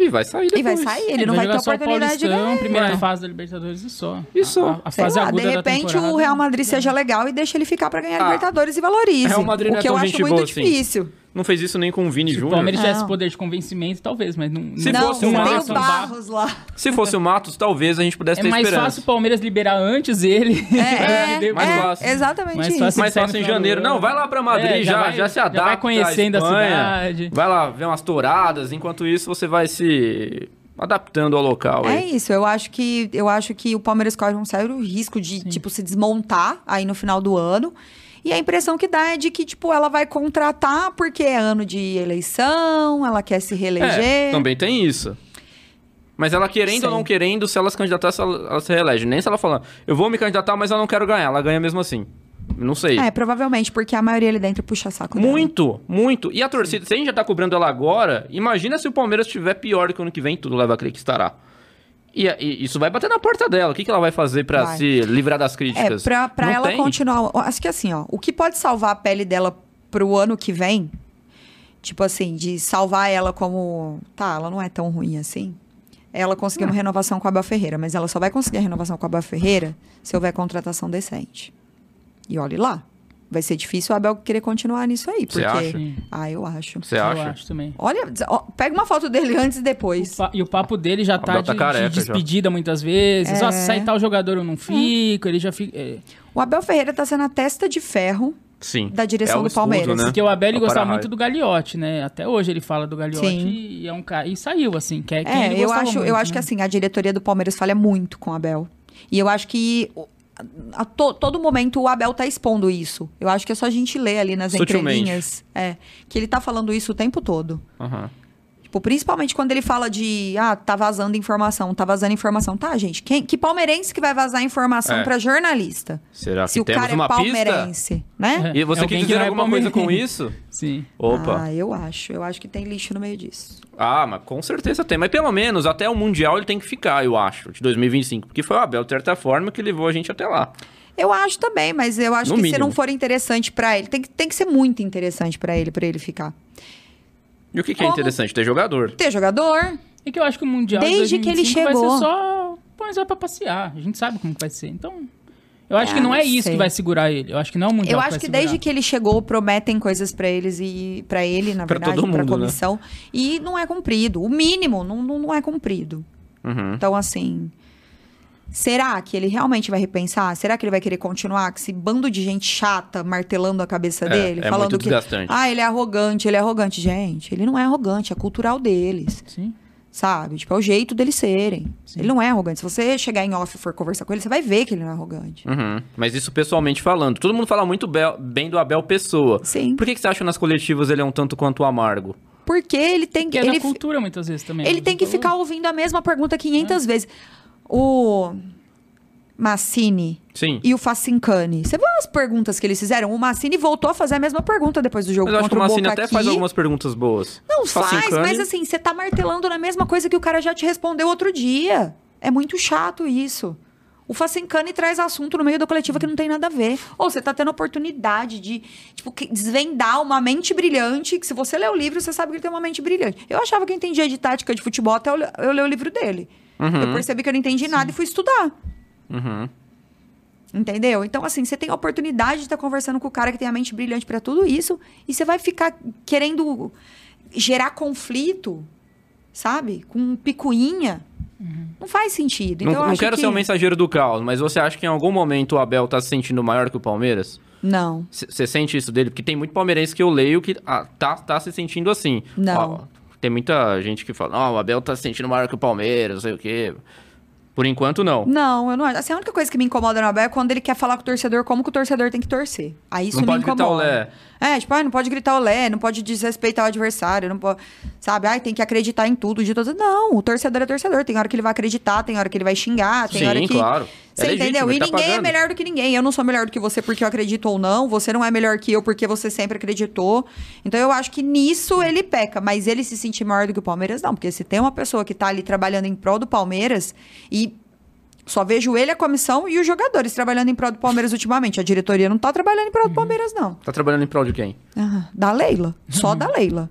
E vai sair depois. e vai sair. Ele não vai ter oportunidade de ganhar. primeira É. fase da Libertadores e só. E só. A, a Sei fase lá, aguda de repente o Real Madrid seja legal e deixa ele ficar pra ganhar a Ah, Libertadores e valorize. Real Madrid o não é que eu acho muito assim. difícil. Não fez isso nem com o Vini Se o Júnior. Palmeiras tivesse poder de convencimento, talvez, mas não. Se não, fosse um tem Alisson o Barros lá. Se fosse o Matos, talvez a gente pudesse É ter mais esperança. fácil o Palmeiras liberar antes ele. É, é, *laughs* Mais é, fácil. exatamente Mais isso. fácil. Mais fácil em janeiro. Não, vai lá pra Madrid, É, já, já já, vai- se já vai adapta. à conhecendo a cidade. Vai lá ver umas touradas. Enquanto isso, você vai se adaptando ao local. É aí. isso, eu acho que eu acho que o Palmeiras corre um sério risco de, tipo, se desmontar aí no final do ano. E a impressão que dá é de que, tipo, ela vai contratar porque é ano de eleição, ela quer se reeleger. É, também tem isso. Mas ela querendo ou Sei. não querendo, se ela se candidatar, ela, se reelege. Nem se ela falar, eu vou me candidatar, mas eu não quero ganhar. Ela ganha mesmo assim. Não sei. É, provavelmente, porque a maioria ali dentro puxa saco dela. Muito, muito. E a torcida, se a gente já tá cobrando ela agora, imagina se o Palmeiras estiver pior do que o ano que vem, tudo leva a crer que estará. E, e isso vai bater na porta dela. O que, que ela vai fazer pra Vai. se livrar das É, críticas? pra, pra Não ela tem. continuar. Acho que assim, ó, o que pode salvar a pele dela pro ano que vem, tipo assim, de salvar ela como. Tá, ela não é tão ruim assim. é Ela conseguir uma renovação com a Abel Ferreira, mas ela só vai conseguir a renovação com a Abel Ferreira se houver contratação decente. E olhe lá. Vai ser difícil o Abel querer continuar nisso aí. Você Porque... acha? Ah, eu acho. Você Eu acha? acho também. Olha, ó, pega uma foto dele antes e O depois. pa- E o papo dele já tá, Abel de, tá de careca já. despedida muitas vezes. É. Ó, se sair tal jogador eu não fico, ele já fica... é. O Abel Ferreira tá sendo a testa de ferro Sim. da direção É o do escudo, Palmeiras. né? Porque o Abel ele É o gostava muito do Gagliotti, né? Até hoje ele fala do Gagliotti Sim. e é um cara e saiu assim, que é quem É, ele eu acho, muito, eu acho né? que assim, a diretoria do Palmeiras falha muito com o Abel. E eu acho que o- a to- todo momento o Abel tá expondo isso. Eu acho que é só a gente ler ali nas Sutilmente. entrelinhas. É, que ele tá falando isso o tempo todo. Aham. Tipo, principalmente quando ele fala de, ah, tá vazando informação, tá vazando informação. Tá, gente, quem, que palmeirense que vai vazar informação É. pra jornalista? Será que Se o cara é uma pista? palmeirense, né? E você É quer alguém que dizer não é alguma coisa com palmeirense. isso? Sim. Opa. Ah, eu acho. Eu acho que tem lixo no meio disso. Ah, mas com certeza tem. Mas pelo menos até o Mundial ele tem que ficar, eu acho, de 2025. Porque foi o Abel, de certa forma, que levou a gente até lá. Eu acho também, mas eu acho No que se mínimo. não for interessante pra ele, tem que, tem que ser muito interessante pra ele, pra ele ficar. E o que, que é Como? interessante? Ter jogador. Ter jogador, É que eu acho que o Mundial Desde de que ele 2025 vai chegou. ser só... Pô, só pra passear. A gente sabe como que vai ser. Então... Eu acho Ah, que não é isso sei. que vai segurar ele. Eu acho que não é o Mundial eu que acho vai que segurar. desde que ele chegou, prometem coisas pra eles e para ele, na Pra verdade, todo pra mundo, né? comissão, e não é cumprido. O mínimo não, não, não é cumprido. Uhum. Então, assim, será que ele realmente vai repensar? Será que ele vai querer continuar com esse bando de gente chata martelando a cabeça É, dele, é falando muito que desgastante. ah, ele é arrogante, ele é arrogante, gente. Ele não é arrogante, é cultural deles. Sim. Sabe? Tipo, é o jeito deles serem. Ele não é arrogante. Se você chegar em off e for conversar com ele, você vai ver que ele não é arrogante. Uhum. Mas isso pessoalmente falando. Todo mundo fala muito bem do Abel Pessoa. Sim. Por que, que você acha nas coletivas ele é um tanto quanto amargo? Porque ele tem Que que. é Ele, da cultura muitas vezes também. ele Você tem que falou. ficar ouvindo a mesma pergunta 500 vezes. O Massini Sim. e o Facincani. Você viu as perguntas que eles fizeram? O Massini voltou a fazer a mesma pergunta depois do jogo Mas eu acho que contra o Massini até aqui. faz algumas perguntas boas. Não faz, Facincani- mas assim, você tá martelando na mesma coisa que o cara já te respondeu outro dia. É muito chato isso. O Facincani traz assunto no meio da coletiva que não tem nada a ver. Ou você tá tendo oportunidade de, tipo, desvendar uma mente brilhante, que se você ler o livro, você sabe que ele tem uma mente brilhante. Eu achava que eu entendia de tática de futebol até eu ler o livro dele. Eu percebi que eu não entendi nada e fui estudar. Uhum. Entendeu? Então, assim, você tem a oportunidade de estar conversando com o cara que tem a mente brilhante pra tudo isso, e você vai ficar querendo gerar conflito, sabe? Com picuinha. Não faz sentido. Então, não eu não acho quero que... ser um mensageiro do caos, mas você acha que em algum momento o Abel tá se sentindo maior que o Palmeiras? Não. Você sente isso dele? Porque tem muito palmeirense que eu leio que ah, tá, tá se sentindo assim. Não. Ó, tem muita gente que fala, não, o Abel tá se sentindo maior que o Palmeiras, não sei o quê. Por enquanto, não. Não, eu não acho. Assim, a única coisa que me incomoda no Abel é quando ele quer falar com o torcedor como que o torcedor tem que torcer. Aí isso Não me pode gritar incomoda. o Lé. É, tipo, ai, não pode gritar o Lé, não pode desrespeitar o adversário, não pode. Sabe, ai, tem que acreditar em tudo, de todo. Não, o torcedor é torcedor. Tem hora que ele vai acreditar, tem hora que ele vai xingar, tem Sim, hora que. claro. É Você legítimo, entendeu? E tá ninguém é melhor do que ninguém. Eu não sou melhor do que você porque eu acredito ou não. Você não é melhor que eu porque você sempre acreditou. Então eu acho que nisso ele peca. Mas ele se sentir maior do que o Palmeiras, não. Porque se tem uma pessoa que tá ali trabalhando em prol do Palmeiras e só vejo ele, a comissão e os jogadores trabalhando em prol do Palmeiras ultimamente. A diretoria não tá trabalhando em prol do Palmeiras, não. Tá trabalhando em prol de quem? Ah, da Leila. Só *laughs* da Leila.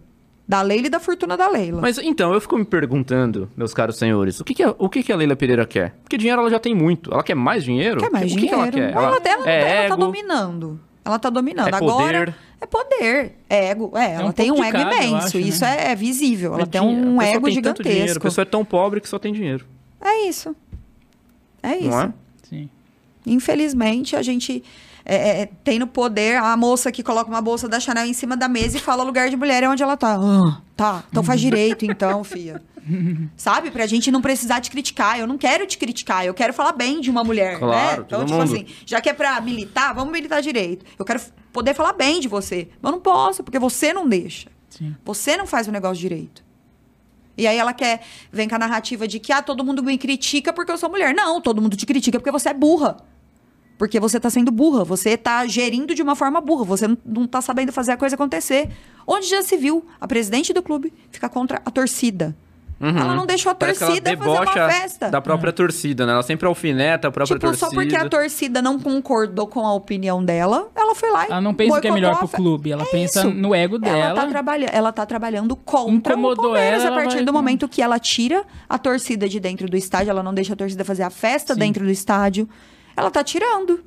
Da Leila e da fortuna da Leila. Mas então, eu fico me perguntando, meus caros senhores, o que, que, a, o que, que a Leila Pereira quer? Porque dinheiro ela já tem muito. Ela quer mais dinheiro? quer mais o que dinheiro? Que ela quer? Ela, ela, ela, é ela tá ego, dominando. Ela tá dominando. É Agora poder. é poder. É ego. É, ela um tem um ego cada, eu imenso. acho, Isso né? é, é visível. Ela é tem um ego tem tanto dinheiro, A gigantesco. pessoa é tão pobre que só tem dinheiro. É isso. É isso. Não é? Sim. Infelizmente, a gente é, é, tem no poder a moça que coloca uma bolsa da Chanel em cima da mesa e fala lugar de mulher é onde ela tá. Ah, tá, então faz direito, então, filha. *laughs* Sabe? Pra gente não precisar te criticar. Eu não quero te criticar, eu quero falar bem de uma mulher, Claro, né? Então, tipo mundo. assim, já que é pra militar, vamos militar direito. Eu quero poder falar bem de você. Mas eu não posso, porque você não deixa. Sim. Você não faz o negócio direito. E aí ela quer, vem com a narrativa de que ah, todo mundo me critica porque eu sou mulher. Não, todo mundo te critica porque você é burra. Porque você tá sendo burra, você tá gerindo de uma forma burra, você não, não tá sabendo fazer a coisa acontecer. Onde já se viu a presidente do clube ficar contra a torcida? Ela não deixou a Uhum. Parece ela torcida fazer uma festa. da própria torcida, né? Ela sempre alfineta a própria Tipo, torcida. só porque a torcida não concordou com a opinião dela, ela foi lá e Ela não pensa que é melhor pro clube, ela É pensa isso. no ego Ela dela. tá, trabalha ela tá trabalhando contra Incomodou o Palmeiras ela, a ela partir vai- do momento que ela tira a torcida de dentro do estádio, ela não deixa a torcida fazer a festa dentro do estádio. Ela tá tirando.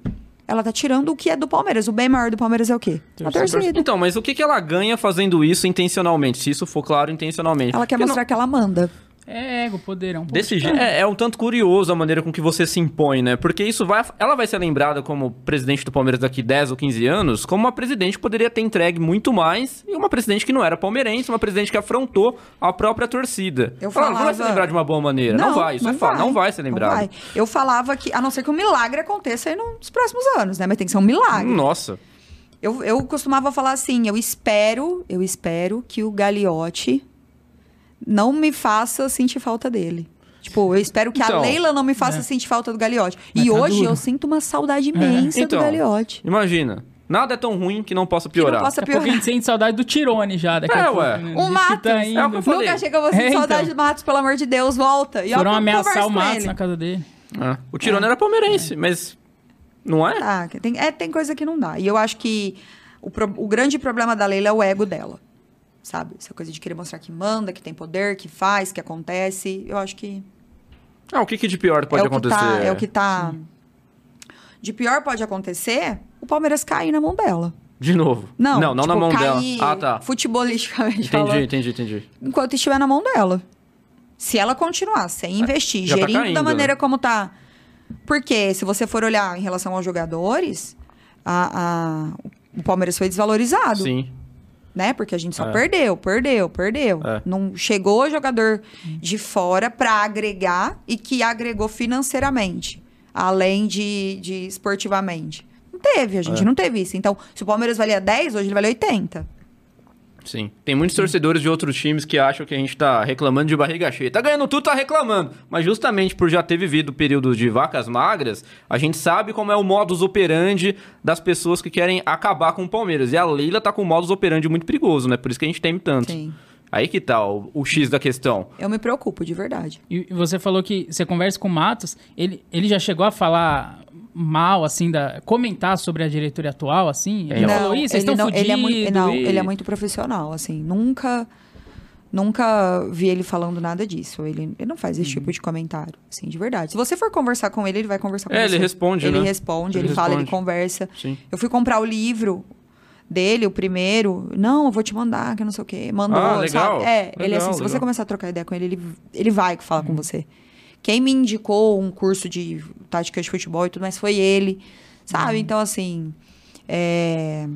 ela tá tirando o que é do Palmeiras. O bem maior do Palmeiras é o quê? A torcida. Então, mas o que, que ela ganha fazendo isso intencionalmente? Se isso for claro, intencionalmente. Ela quer Porque mostrar que ela manda. É ego, poderão. Desse jeito. É, é um tanto curioso a maneira com que você se impõe, né? Porque isso vai. Ela vai ser lembrada como presidente do Palmeiras daqui 10 ou 15 anos, como uma presidente que poderia ter entregue muito mais, e uma presidente que não era palmeirense, uma presidente que afrontou a própria torcida. Eu Ela não vai se falava- lembrar de uma boa maneira. Não, vai, isso é fato. Não vai ser lembrado. vai. Eu falava que, a não ser que um milagre aconteça aí nos próximos anos, né? Mas tem que ser um milagre. Nossa. Eu, eu costumava falar assim, eu espero, eu espero que o Gagliotti não me faça sentir falta dele. Tipo, eu espero que Então, a Leila não me faça é. sentir falta do Gagliotti. Mas E tá hoje duro. eu sinto uma saudade imensa Então, do Gagliotti. imagina. Nada é tão ruim que não possa Que não piorar. possa Daqui a pouco a piorar. gente sente saudade do Tirone já. Daqui É, a pouco, ué. né? O gente Matos. tá É o que eu falei. Nunca chega você É, de saudade então. do Matos, pelo amor de Deus, volta. E Foram ameaçar o Matos ele. na casa dele. É. O Tirone era palmeirense, mas. Não é? Tá, que tem, é, tem coisa que não dá. E eu acho que o, pro- o grande problema da Leila é o ego dela. Sabe? Essa coisa de querer mostrar que manda, que tem poder, que faz, que acontece. Eu acho que Ah, o que, que de pior pode é que acontecer? tá. É o que tá. De pior pode acontecer o Palmeiras cair na mão dela. De novo. Não, não, não na tipo, mão dela. cair Ah, tá. Futebolisticamente Entendi, falando, entendi, entendi. enquanto estiver na mão dela. Se ela continuar sem investir, já tá gerindo caindo, da maneira né? como tá. Porque se você for olhar em relação aos jogadores, a, a- o Palmeiras foi desvalorizado. Sim. Né? Porque a gente só É. perdeu, perdeu, perdeu. É. Não chegou jogador de fora para agregar e que agregou financeiramente, além de, de esportivamente. Não teve, a gente É. não teve isso. Então, se o Palmeiras valia 10, hoje ele vale 80. Sim. Tem muitos torcedores de outros times que acham que a gente tá reclamando de barriga cheia. Tá ganhando tudo, tá reclamando. Mas justamente por já ter vivido o período de vacas magras, a gente sabe como é o modus operandi das pessoas que querem acabar com o Palmeiras. E a Leila tá com um modus operandi muito perigoso, né? Por isso que a gente teme tanto. Sim. Aí que tá o, o X da questão. Eu me preocupo, de verdade. E e você falou que você conversa com o Matos, ele, ele já chegou a falar mal, assim, da, comentar sobre a diretoria atual, assim? Ele Não, falou isso, vocês ele estão não, fodidos. ele é muito, não, e- ele é muito profissional, assim. Nunca, nunca vi ele falando nada disso. Ele, ele não faz esse tipo de comentário, assim, de verdade. Se você for conversar com ele, ele vai conversar com É, você. ele responde, Ele né? responde, Ele ele, fala, ele conversa. Sim. Eu fui comprar o livro dele, o primeiro. Não, eu vou te mandar, que não sei o quê. Mandou, Ah, legal. sabe? É, ele Legal, assim, se você legal. começar a trocar ideia com ele, ele, ele vai falar com você. Quem me indicou um curso de tática de futebol e tudo mais foi ele, sabe? Então, assim, é...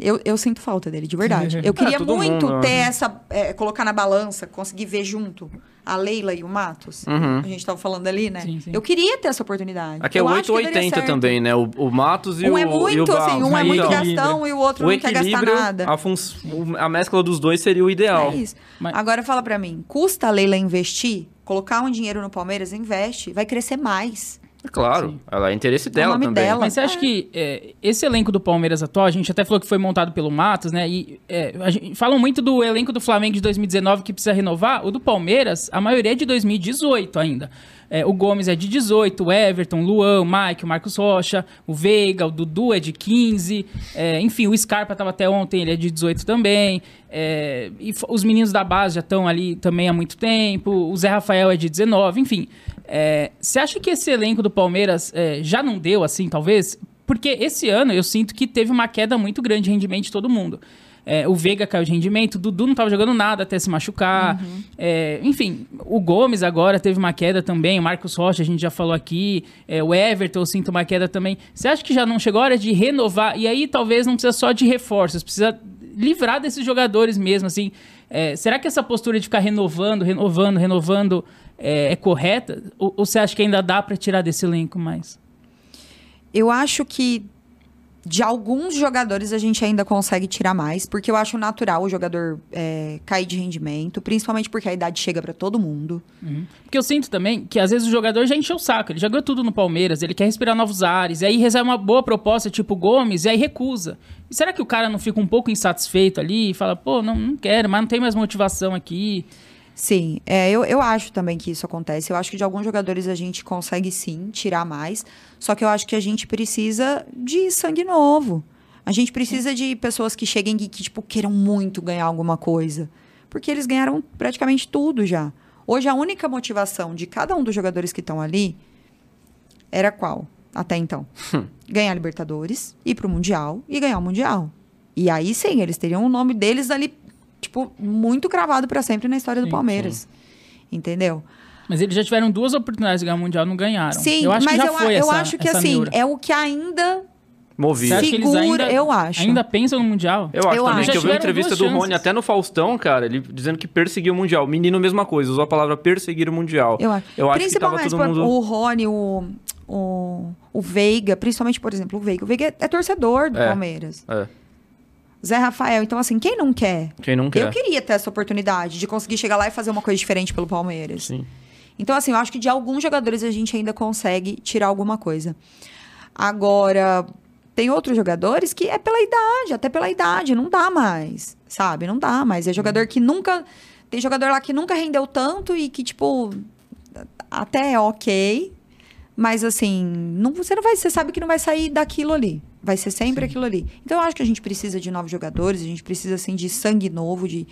Eu, eu sinto falta dele, de verdade. *laughs* Eu queria todo muito mundo, ter né? essa... é, colocar na balança, conseguir ver junto a Leila e o Matos. Uhum. A gente tava falando ali, né? Sim, sim. Eu queria ter essa oportunidade. Aqui é Eu acho que daria 880 certo. também, né? O, o Matos e Um o é e o muito, assim, Barros. um é muito Então, gastão e o outro o não quer gastar nada. A, fun- o- a mescla dos dois seria o ideal. É isso. Mas- Agora fala pra mim, custa a Leila investir? Colocar um dinheiro no Palmeiras, investe, vai crescer mais. É Claro, ela é interesse dela nome também. dela. Mas você acha É. que é, esse elenco do Palmeiras atual, a gente até falou que foi montado pelo Matos, né? E é, a gente- falam muito do elenco do Flamengo de 2019 que precisa renovar. O do Palmeiras, a maioria é de 2018 ainda. É, o Gomes é de 18, o Everton, Luan, o Mike, o Marcos Rocha, o Veiga, o Dudu é de 15. é, enfim, o Scarpa estava até ontem, ele é de 18 também. é, e os meninos da base já estão ali também há muito tempo. O Zé Rafael é de 19, enfim. É, Você acha que esse elenco do Palmeiras é, já não deu, assim, talvez? Porque esse ano eu sinto que teve uma queda muito grande de rendimento de todo mundo. É, o Veiga caiu de rendimento, o Dudu não estava jogando nada até se machucar. É, enfim, o Gomes agora teve uma queda também, o Marcos Rocha, a gente já falou aqui, é, o Everton eu sinto uma queda também. Você acha que já não chegou a hora de renovar? E aí talvez não precisa só de reforços, precisa livrar desses jogadores mesmo, assim. É, será que essa postura de ficar renovando, renovando, renovando é, é correta? Ou, ou você acha que ainda dá para tirar desse elenco mais? Eu acho que de alguns jogadores a gente ainda consegue tirar mais, porque eu acho natural o jogador é, cair de rendimento, principalmente porque a idade chega pra todo mundo. Porque eu sinto também que às vezes o jogador já encheu o saco, ele já ganhou tudo no Palmeiras, ele quer respirar novos ares, e aí recebe uma boa proposta tipo Gomes, e aí recusa. E será que o cara não fica um pouco insatisfeito ali e fala, pô, não, não quero, mas não tem mais motivação aqui? Sim, é, eu, eu acho também que isso acontece. Eu acho que de alguns jogadores a gente consegue sim tirar mais. Só que eu acho que a gente precisa de sangue novo. A gente precisa de pessoas que cheguem e que, tipo, queiram muito ganhar alguma coisa. Porque eles ganharam praticamente tudo já. Hoje a única motivação de cada um dos jogadores que estão ali era qual? até então. Hum. ganhar Libertadores, ir pro Mundial e ganhar o Mundial. E aí sim, eles teriam o nome deles ali, tipo, muito cravado pra sempre na história do Sim, Palmeiras. Entendeu? Mas eles já tiveram duas oportunidades de ganhar o Mundial, não ganharam. Sim, eu acho mas que já eu, foi eu essa, acho que assim, neura. é o que ainda Movido. Segura, ainda, eu acho. ainda pensam no Mundial? Eu acho Eu também acho. que eu vi uma entrevista do Rony até no Faustão, cara, ele dizendo que perseguiu o Mundial. Menino, mesma coisa, usou a palavra perseguir o Mundial. Eu acho. Eu acho que tava principalmente todo por- mundo... o Rony, o, o, o Veiga, principalmente, por exemplo, o Veiga. O Veiga é, é torcedor do É. Palmeiras. É, Zé Rafael, então assim, quem não quer? quem não quer. Eu queria ter essa oportunidade de conseguir chegar lá e fazer uma coisa diferente pelo Palmeiras. Sim. Então, assim, eu acho que de alguns jogadores a gente ainda consegue tirar alguma coisa. Agora, tem outros jogadores que é pela idade, até pela idade, não dá mais, sabe? Não dá mais. É jogador que nunca. Tem jogador lá que nunca rendeu tanto e que, tipo, até é ok. Mas assim, não, você não vai, você sabe que não vai sair daquilo ali. Vai ser sempre aquilo ali. Então eu acho que a gente precisa de novos jogadores, a gente precisa assim de sangue novo, de,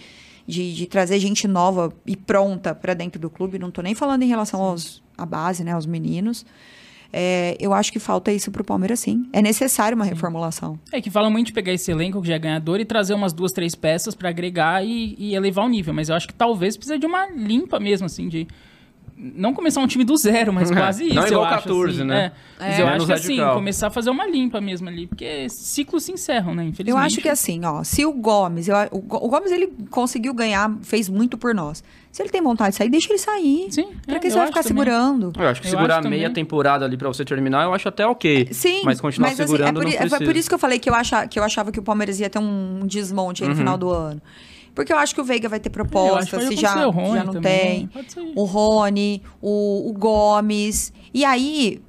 de, de trazer gente nova e pronta pra dentro do clube. Não tô nem falando em relação aos à base, né, aos meninos. É, eu acho que falta isso pro Palmeiras sim. É necessário uma reformulação. É que fala muito de pegar esse elenco que já é ganhador e trazer umas duas, três peças pra agregar e, e elevar o nível. Mas eu acho que talvez precisa de uma limpa mesmo, assim, de. Não começar um time do zero, mas *laughs* quase isso. Não igual eu acho, 14, assim. né? É. Mas eu Menos acho que assim, começar a fazer uma limpa mesmo ali, porque ciclos se encerram, né? Infelizmente. Eu acho que assim, ó, se o Gomes, eu, o, Go- o Gomes ele conseguiu ganhar, fez muito por nós. Se ele tem vontade de sair, deixa ele sair. Sim, Pra é, que eu você vai acho ficar também. segurando? Eu acho que Eu segurar acho meia também. temporada ali pra você terminar, eu acho até ok. Sim, Mas continuar assim, segurando é, por, não i- é precisa. por isso que eu falei que eu, acha, que eu achava que o Palmeiras ia ter um desmonte aí Uhum. no final do ano. Porque eu acho que o Veiga vai ter É, proposta, se já, Rony já não também, tem. O Rony, o, o Gomes. E aí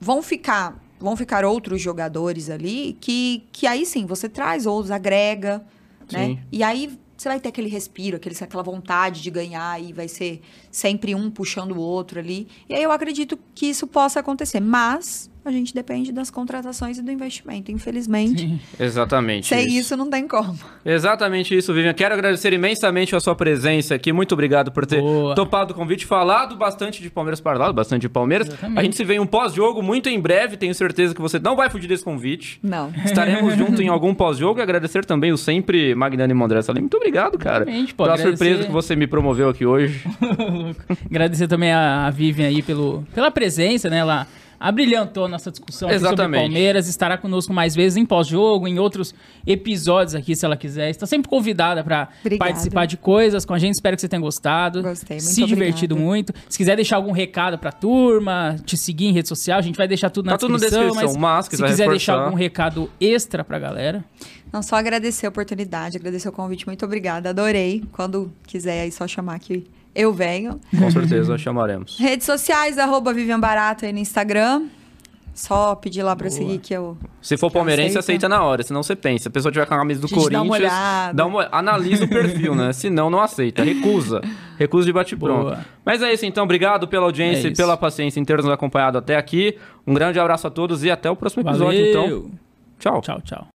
vão ficar, vão ficar outros jogadores ali que, que aí sim, você traz outros, agrega, né? Sim. E aí você vai ter aquele respiro, aquele, aquela vontade de ganhar e vai ser sempre um puxando o outro ali. E aí eu acredito que isso possa acontecer. Mas a gente depende das contratações e do investimento. Infelizmente, Exatamente. sem isso não tem como. Exatamente isso, Vivian. Quero agradecer imensamente a sua presença aqui. Muito obrigado por ter Boa. topado o convite, falado bastante de Palmeiras, falado bastante de Palmeiras. Exatamente. A gente se vê em um pós-jogo muito em breve. Tenho certeza que você não vai fugir desse convite. Não. *laughs* Estaremos juntos em algum pós-jogo e agradecer também o sempre magnânimo André Salim. Muito obrigado, cara. Exatamente, pô, Pela agradecer- surpresa que você me promoveu aqui hoje. *laughs* Agradecer também a, a Vivian aí pelo, pela presença, né? Ela abrilhantou a nossa discussão aqui sobre Exatamente. Palmeiras. Estará conosco mais vezes em pós-jogo, em outros episódios aqui, se ela quiser. Está sempre convidada para participar de coisas com a gente. Espero que você tenha gostado. Gostei, muito Se divertido obrigada. muito. Se quiser deixar algum recado pra turma, te seguir em rede social, a gente vai deixar tudo na Tá tudo na descrição. descrição, mas mas se quiser deixar algum recado extra pra galera. Não só agradecer a oportunidade, agradecer o convite. Muito obrigada. Adorei. Quando quiser aí só chamar que eu venho. Com certeza chamaremos. Redes sociais, arroba Vivian Barato aí no Instagram. Só pedir lá pra seguir que eu. Se for palmeirense, aceita na hora. Senão você pensa. Se a pessoa tiver com a camisa do gente dá Corinthians, uma olhada. dá uma- analisa o perfil, né? *laughs* Senão, não aceita. Recusa. Recusa de bate-pronto. Boa. Mas é isso, então. Obrigado pela audiência É e pela paciência em ter nos acompanhado até aqui. Um grande abraço a todos e até o próximo episódio, Valeu. então. Tchau. Tchau, tchau.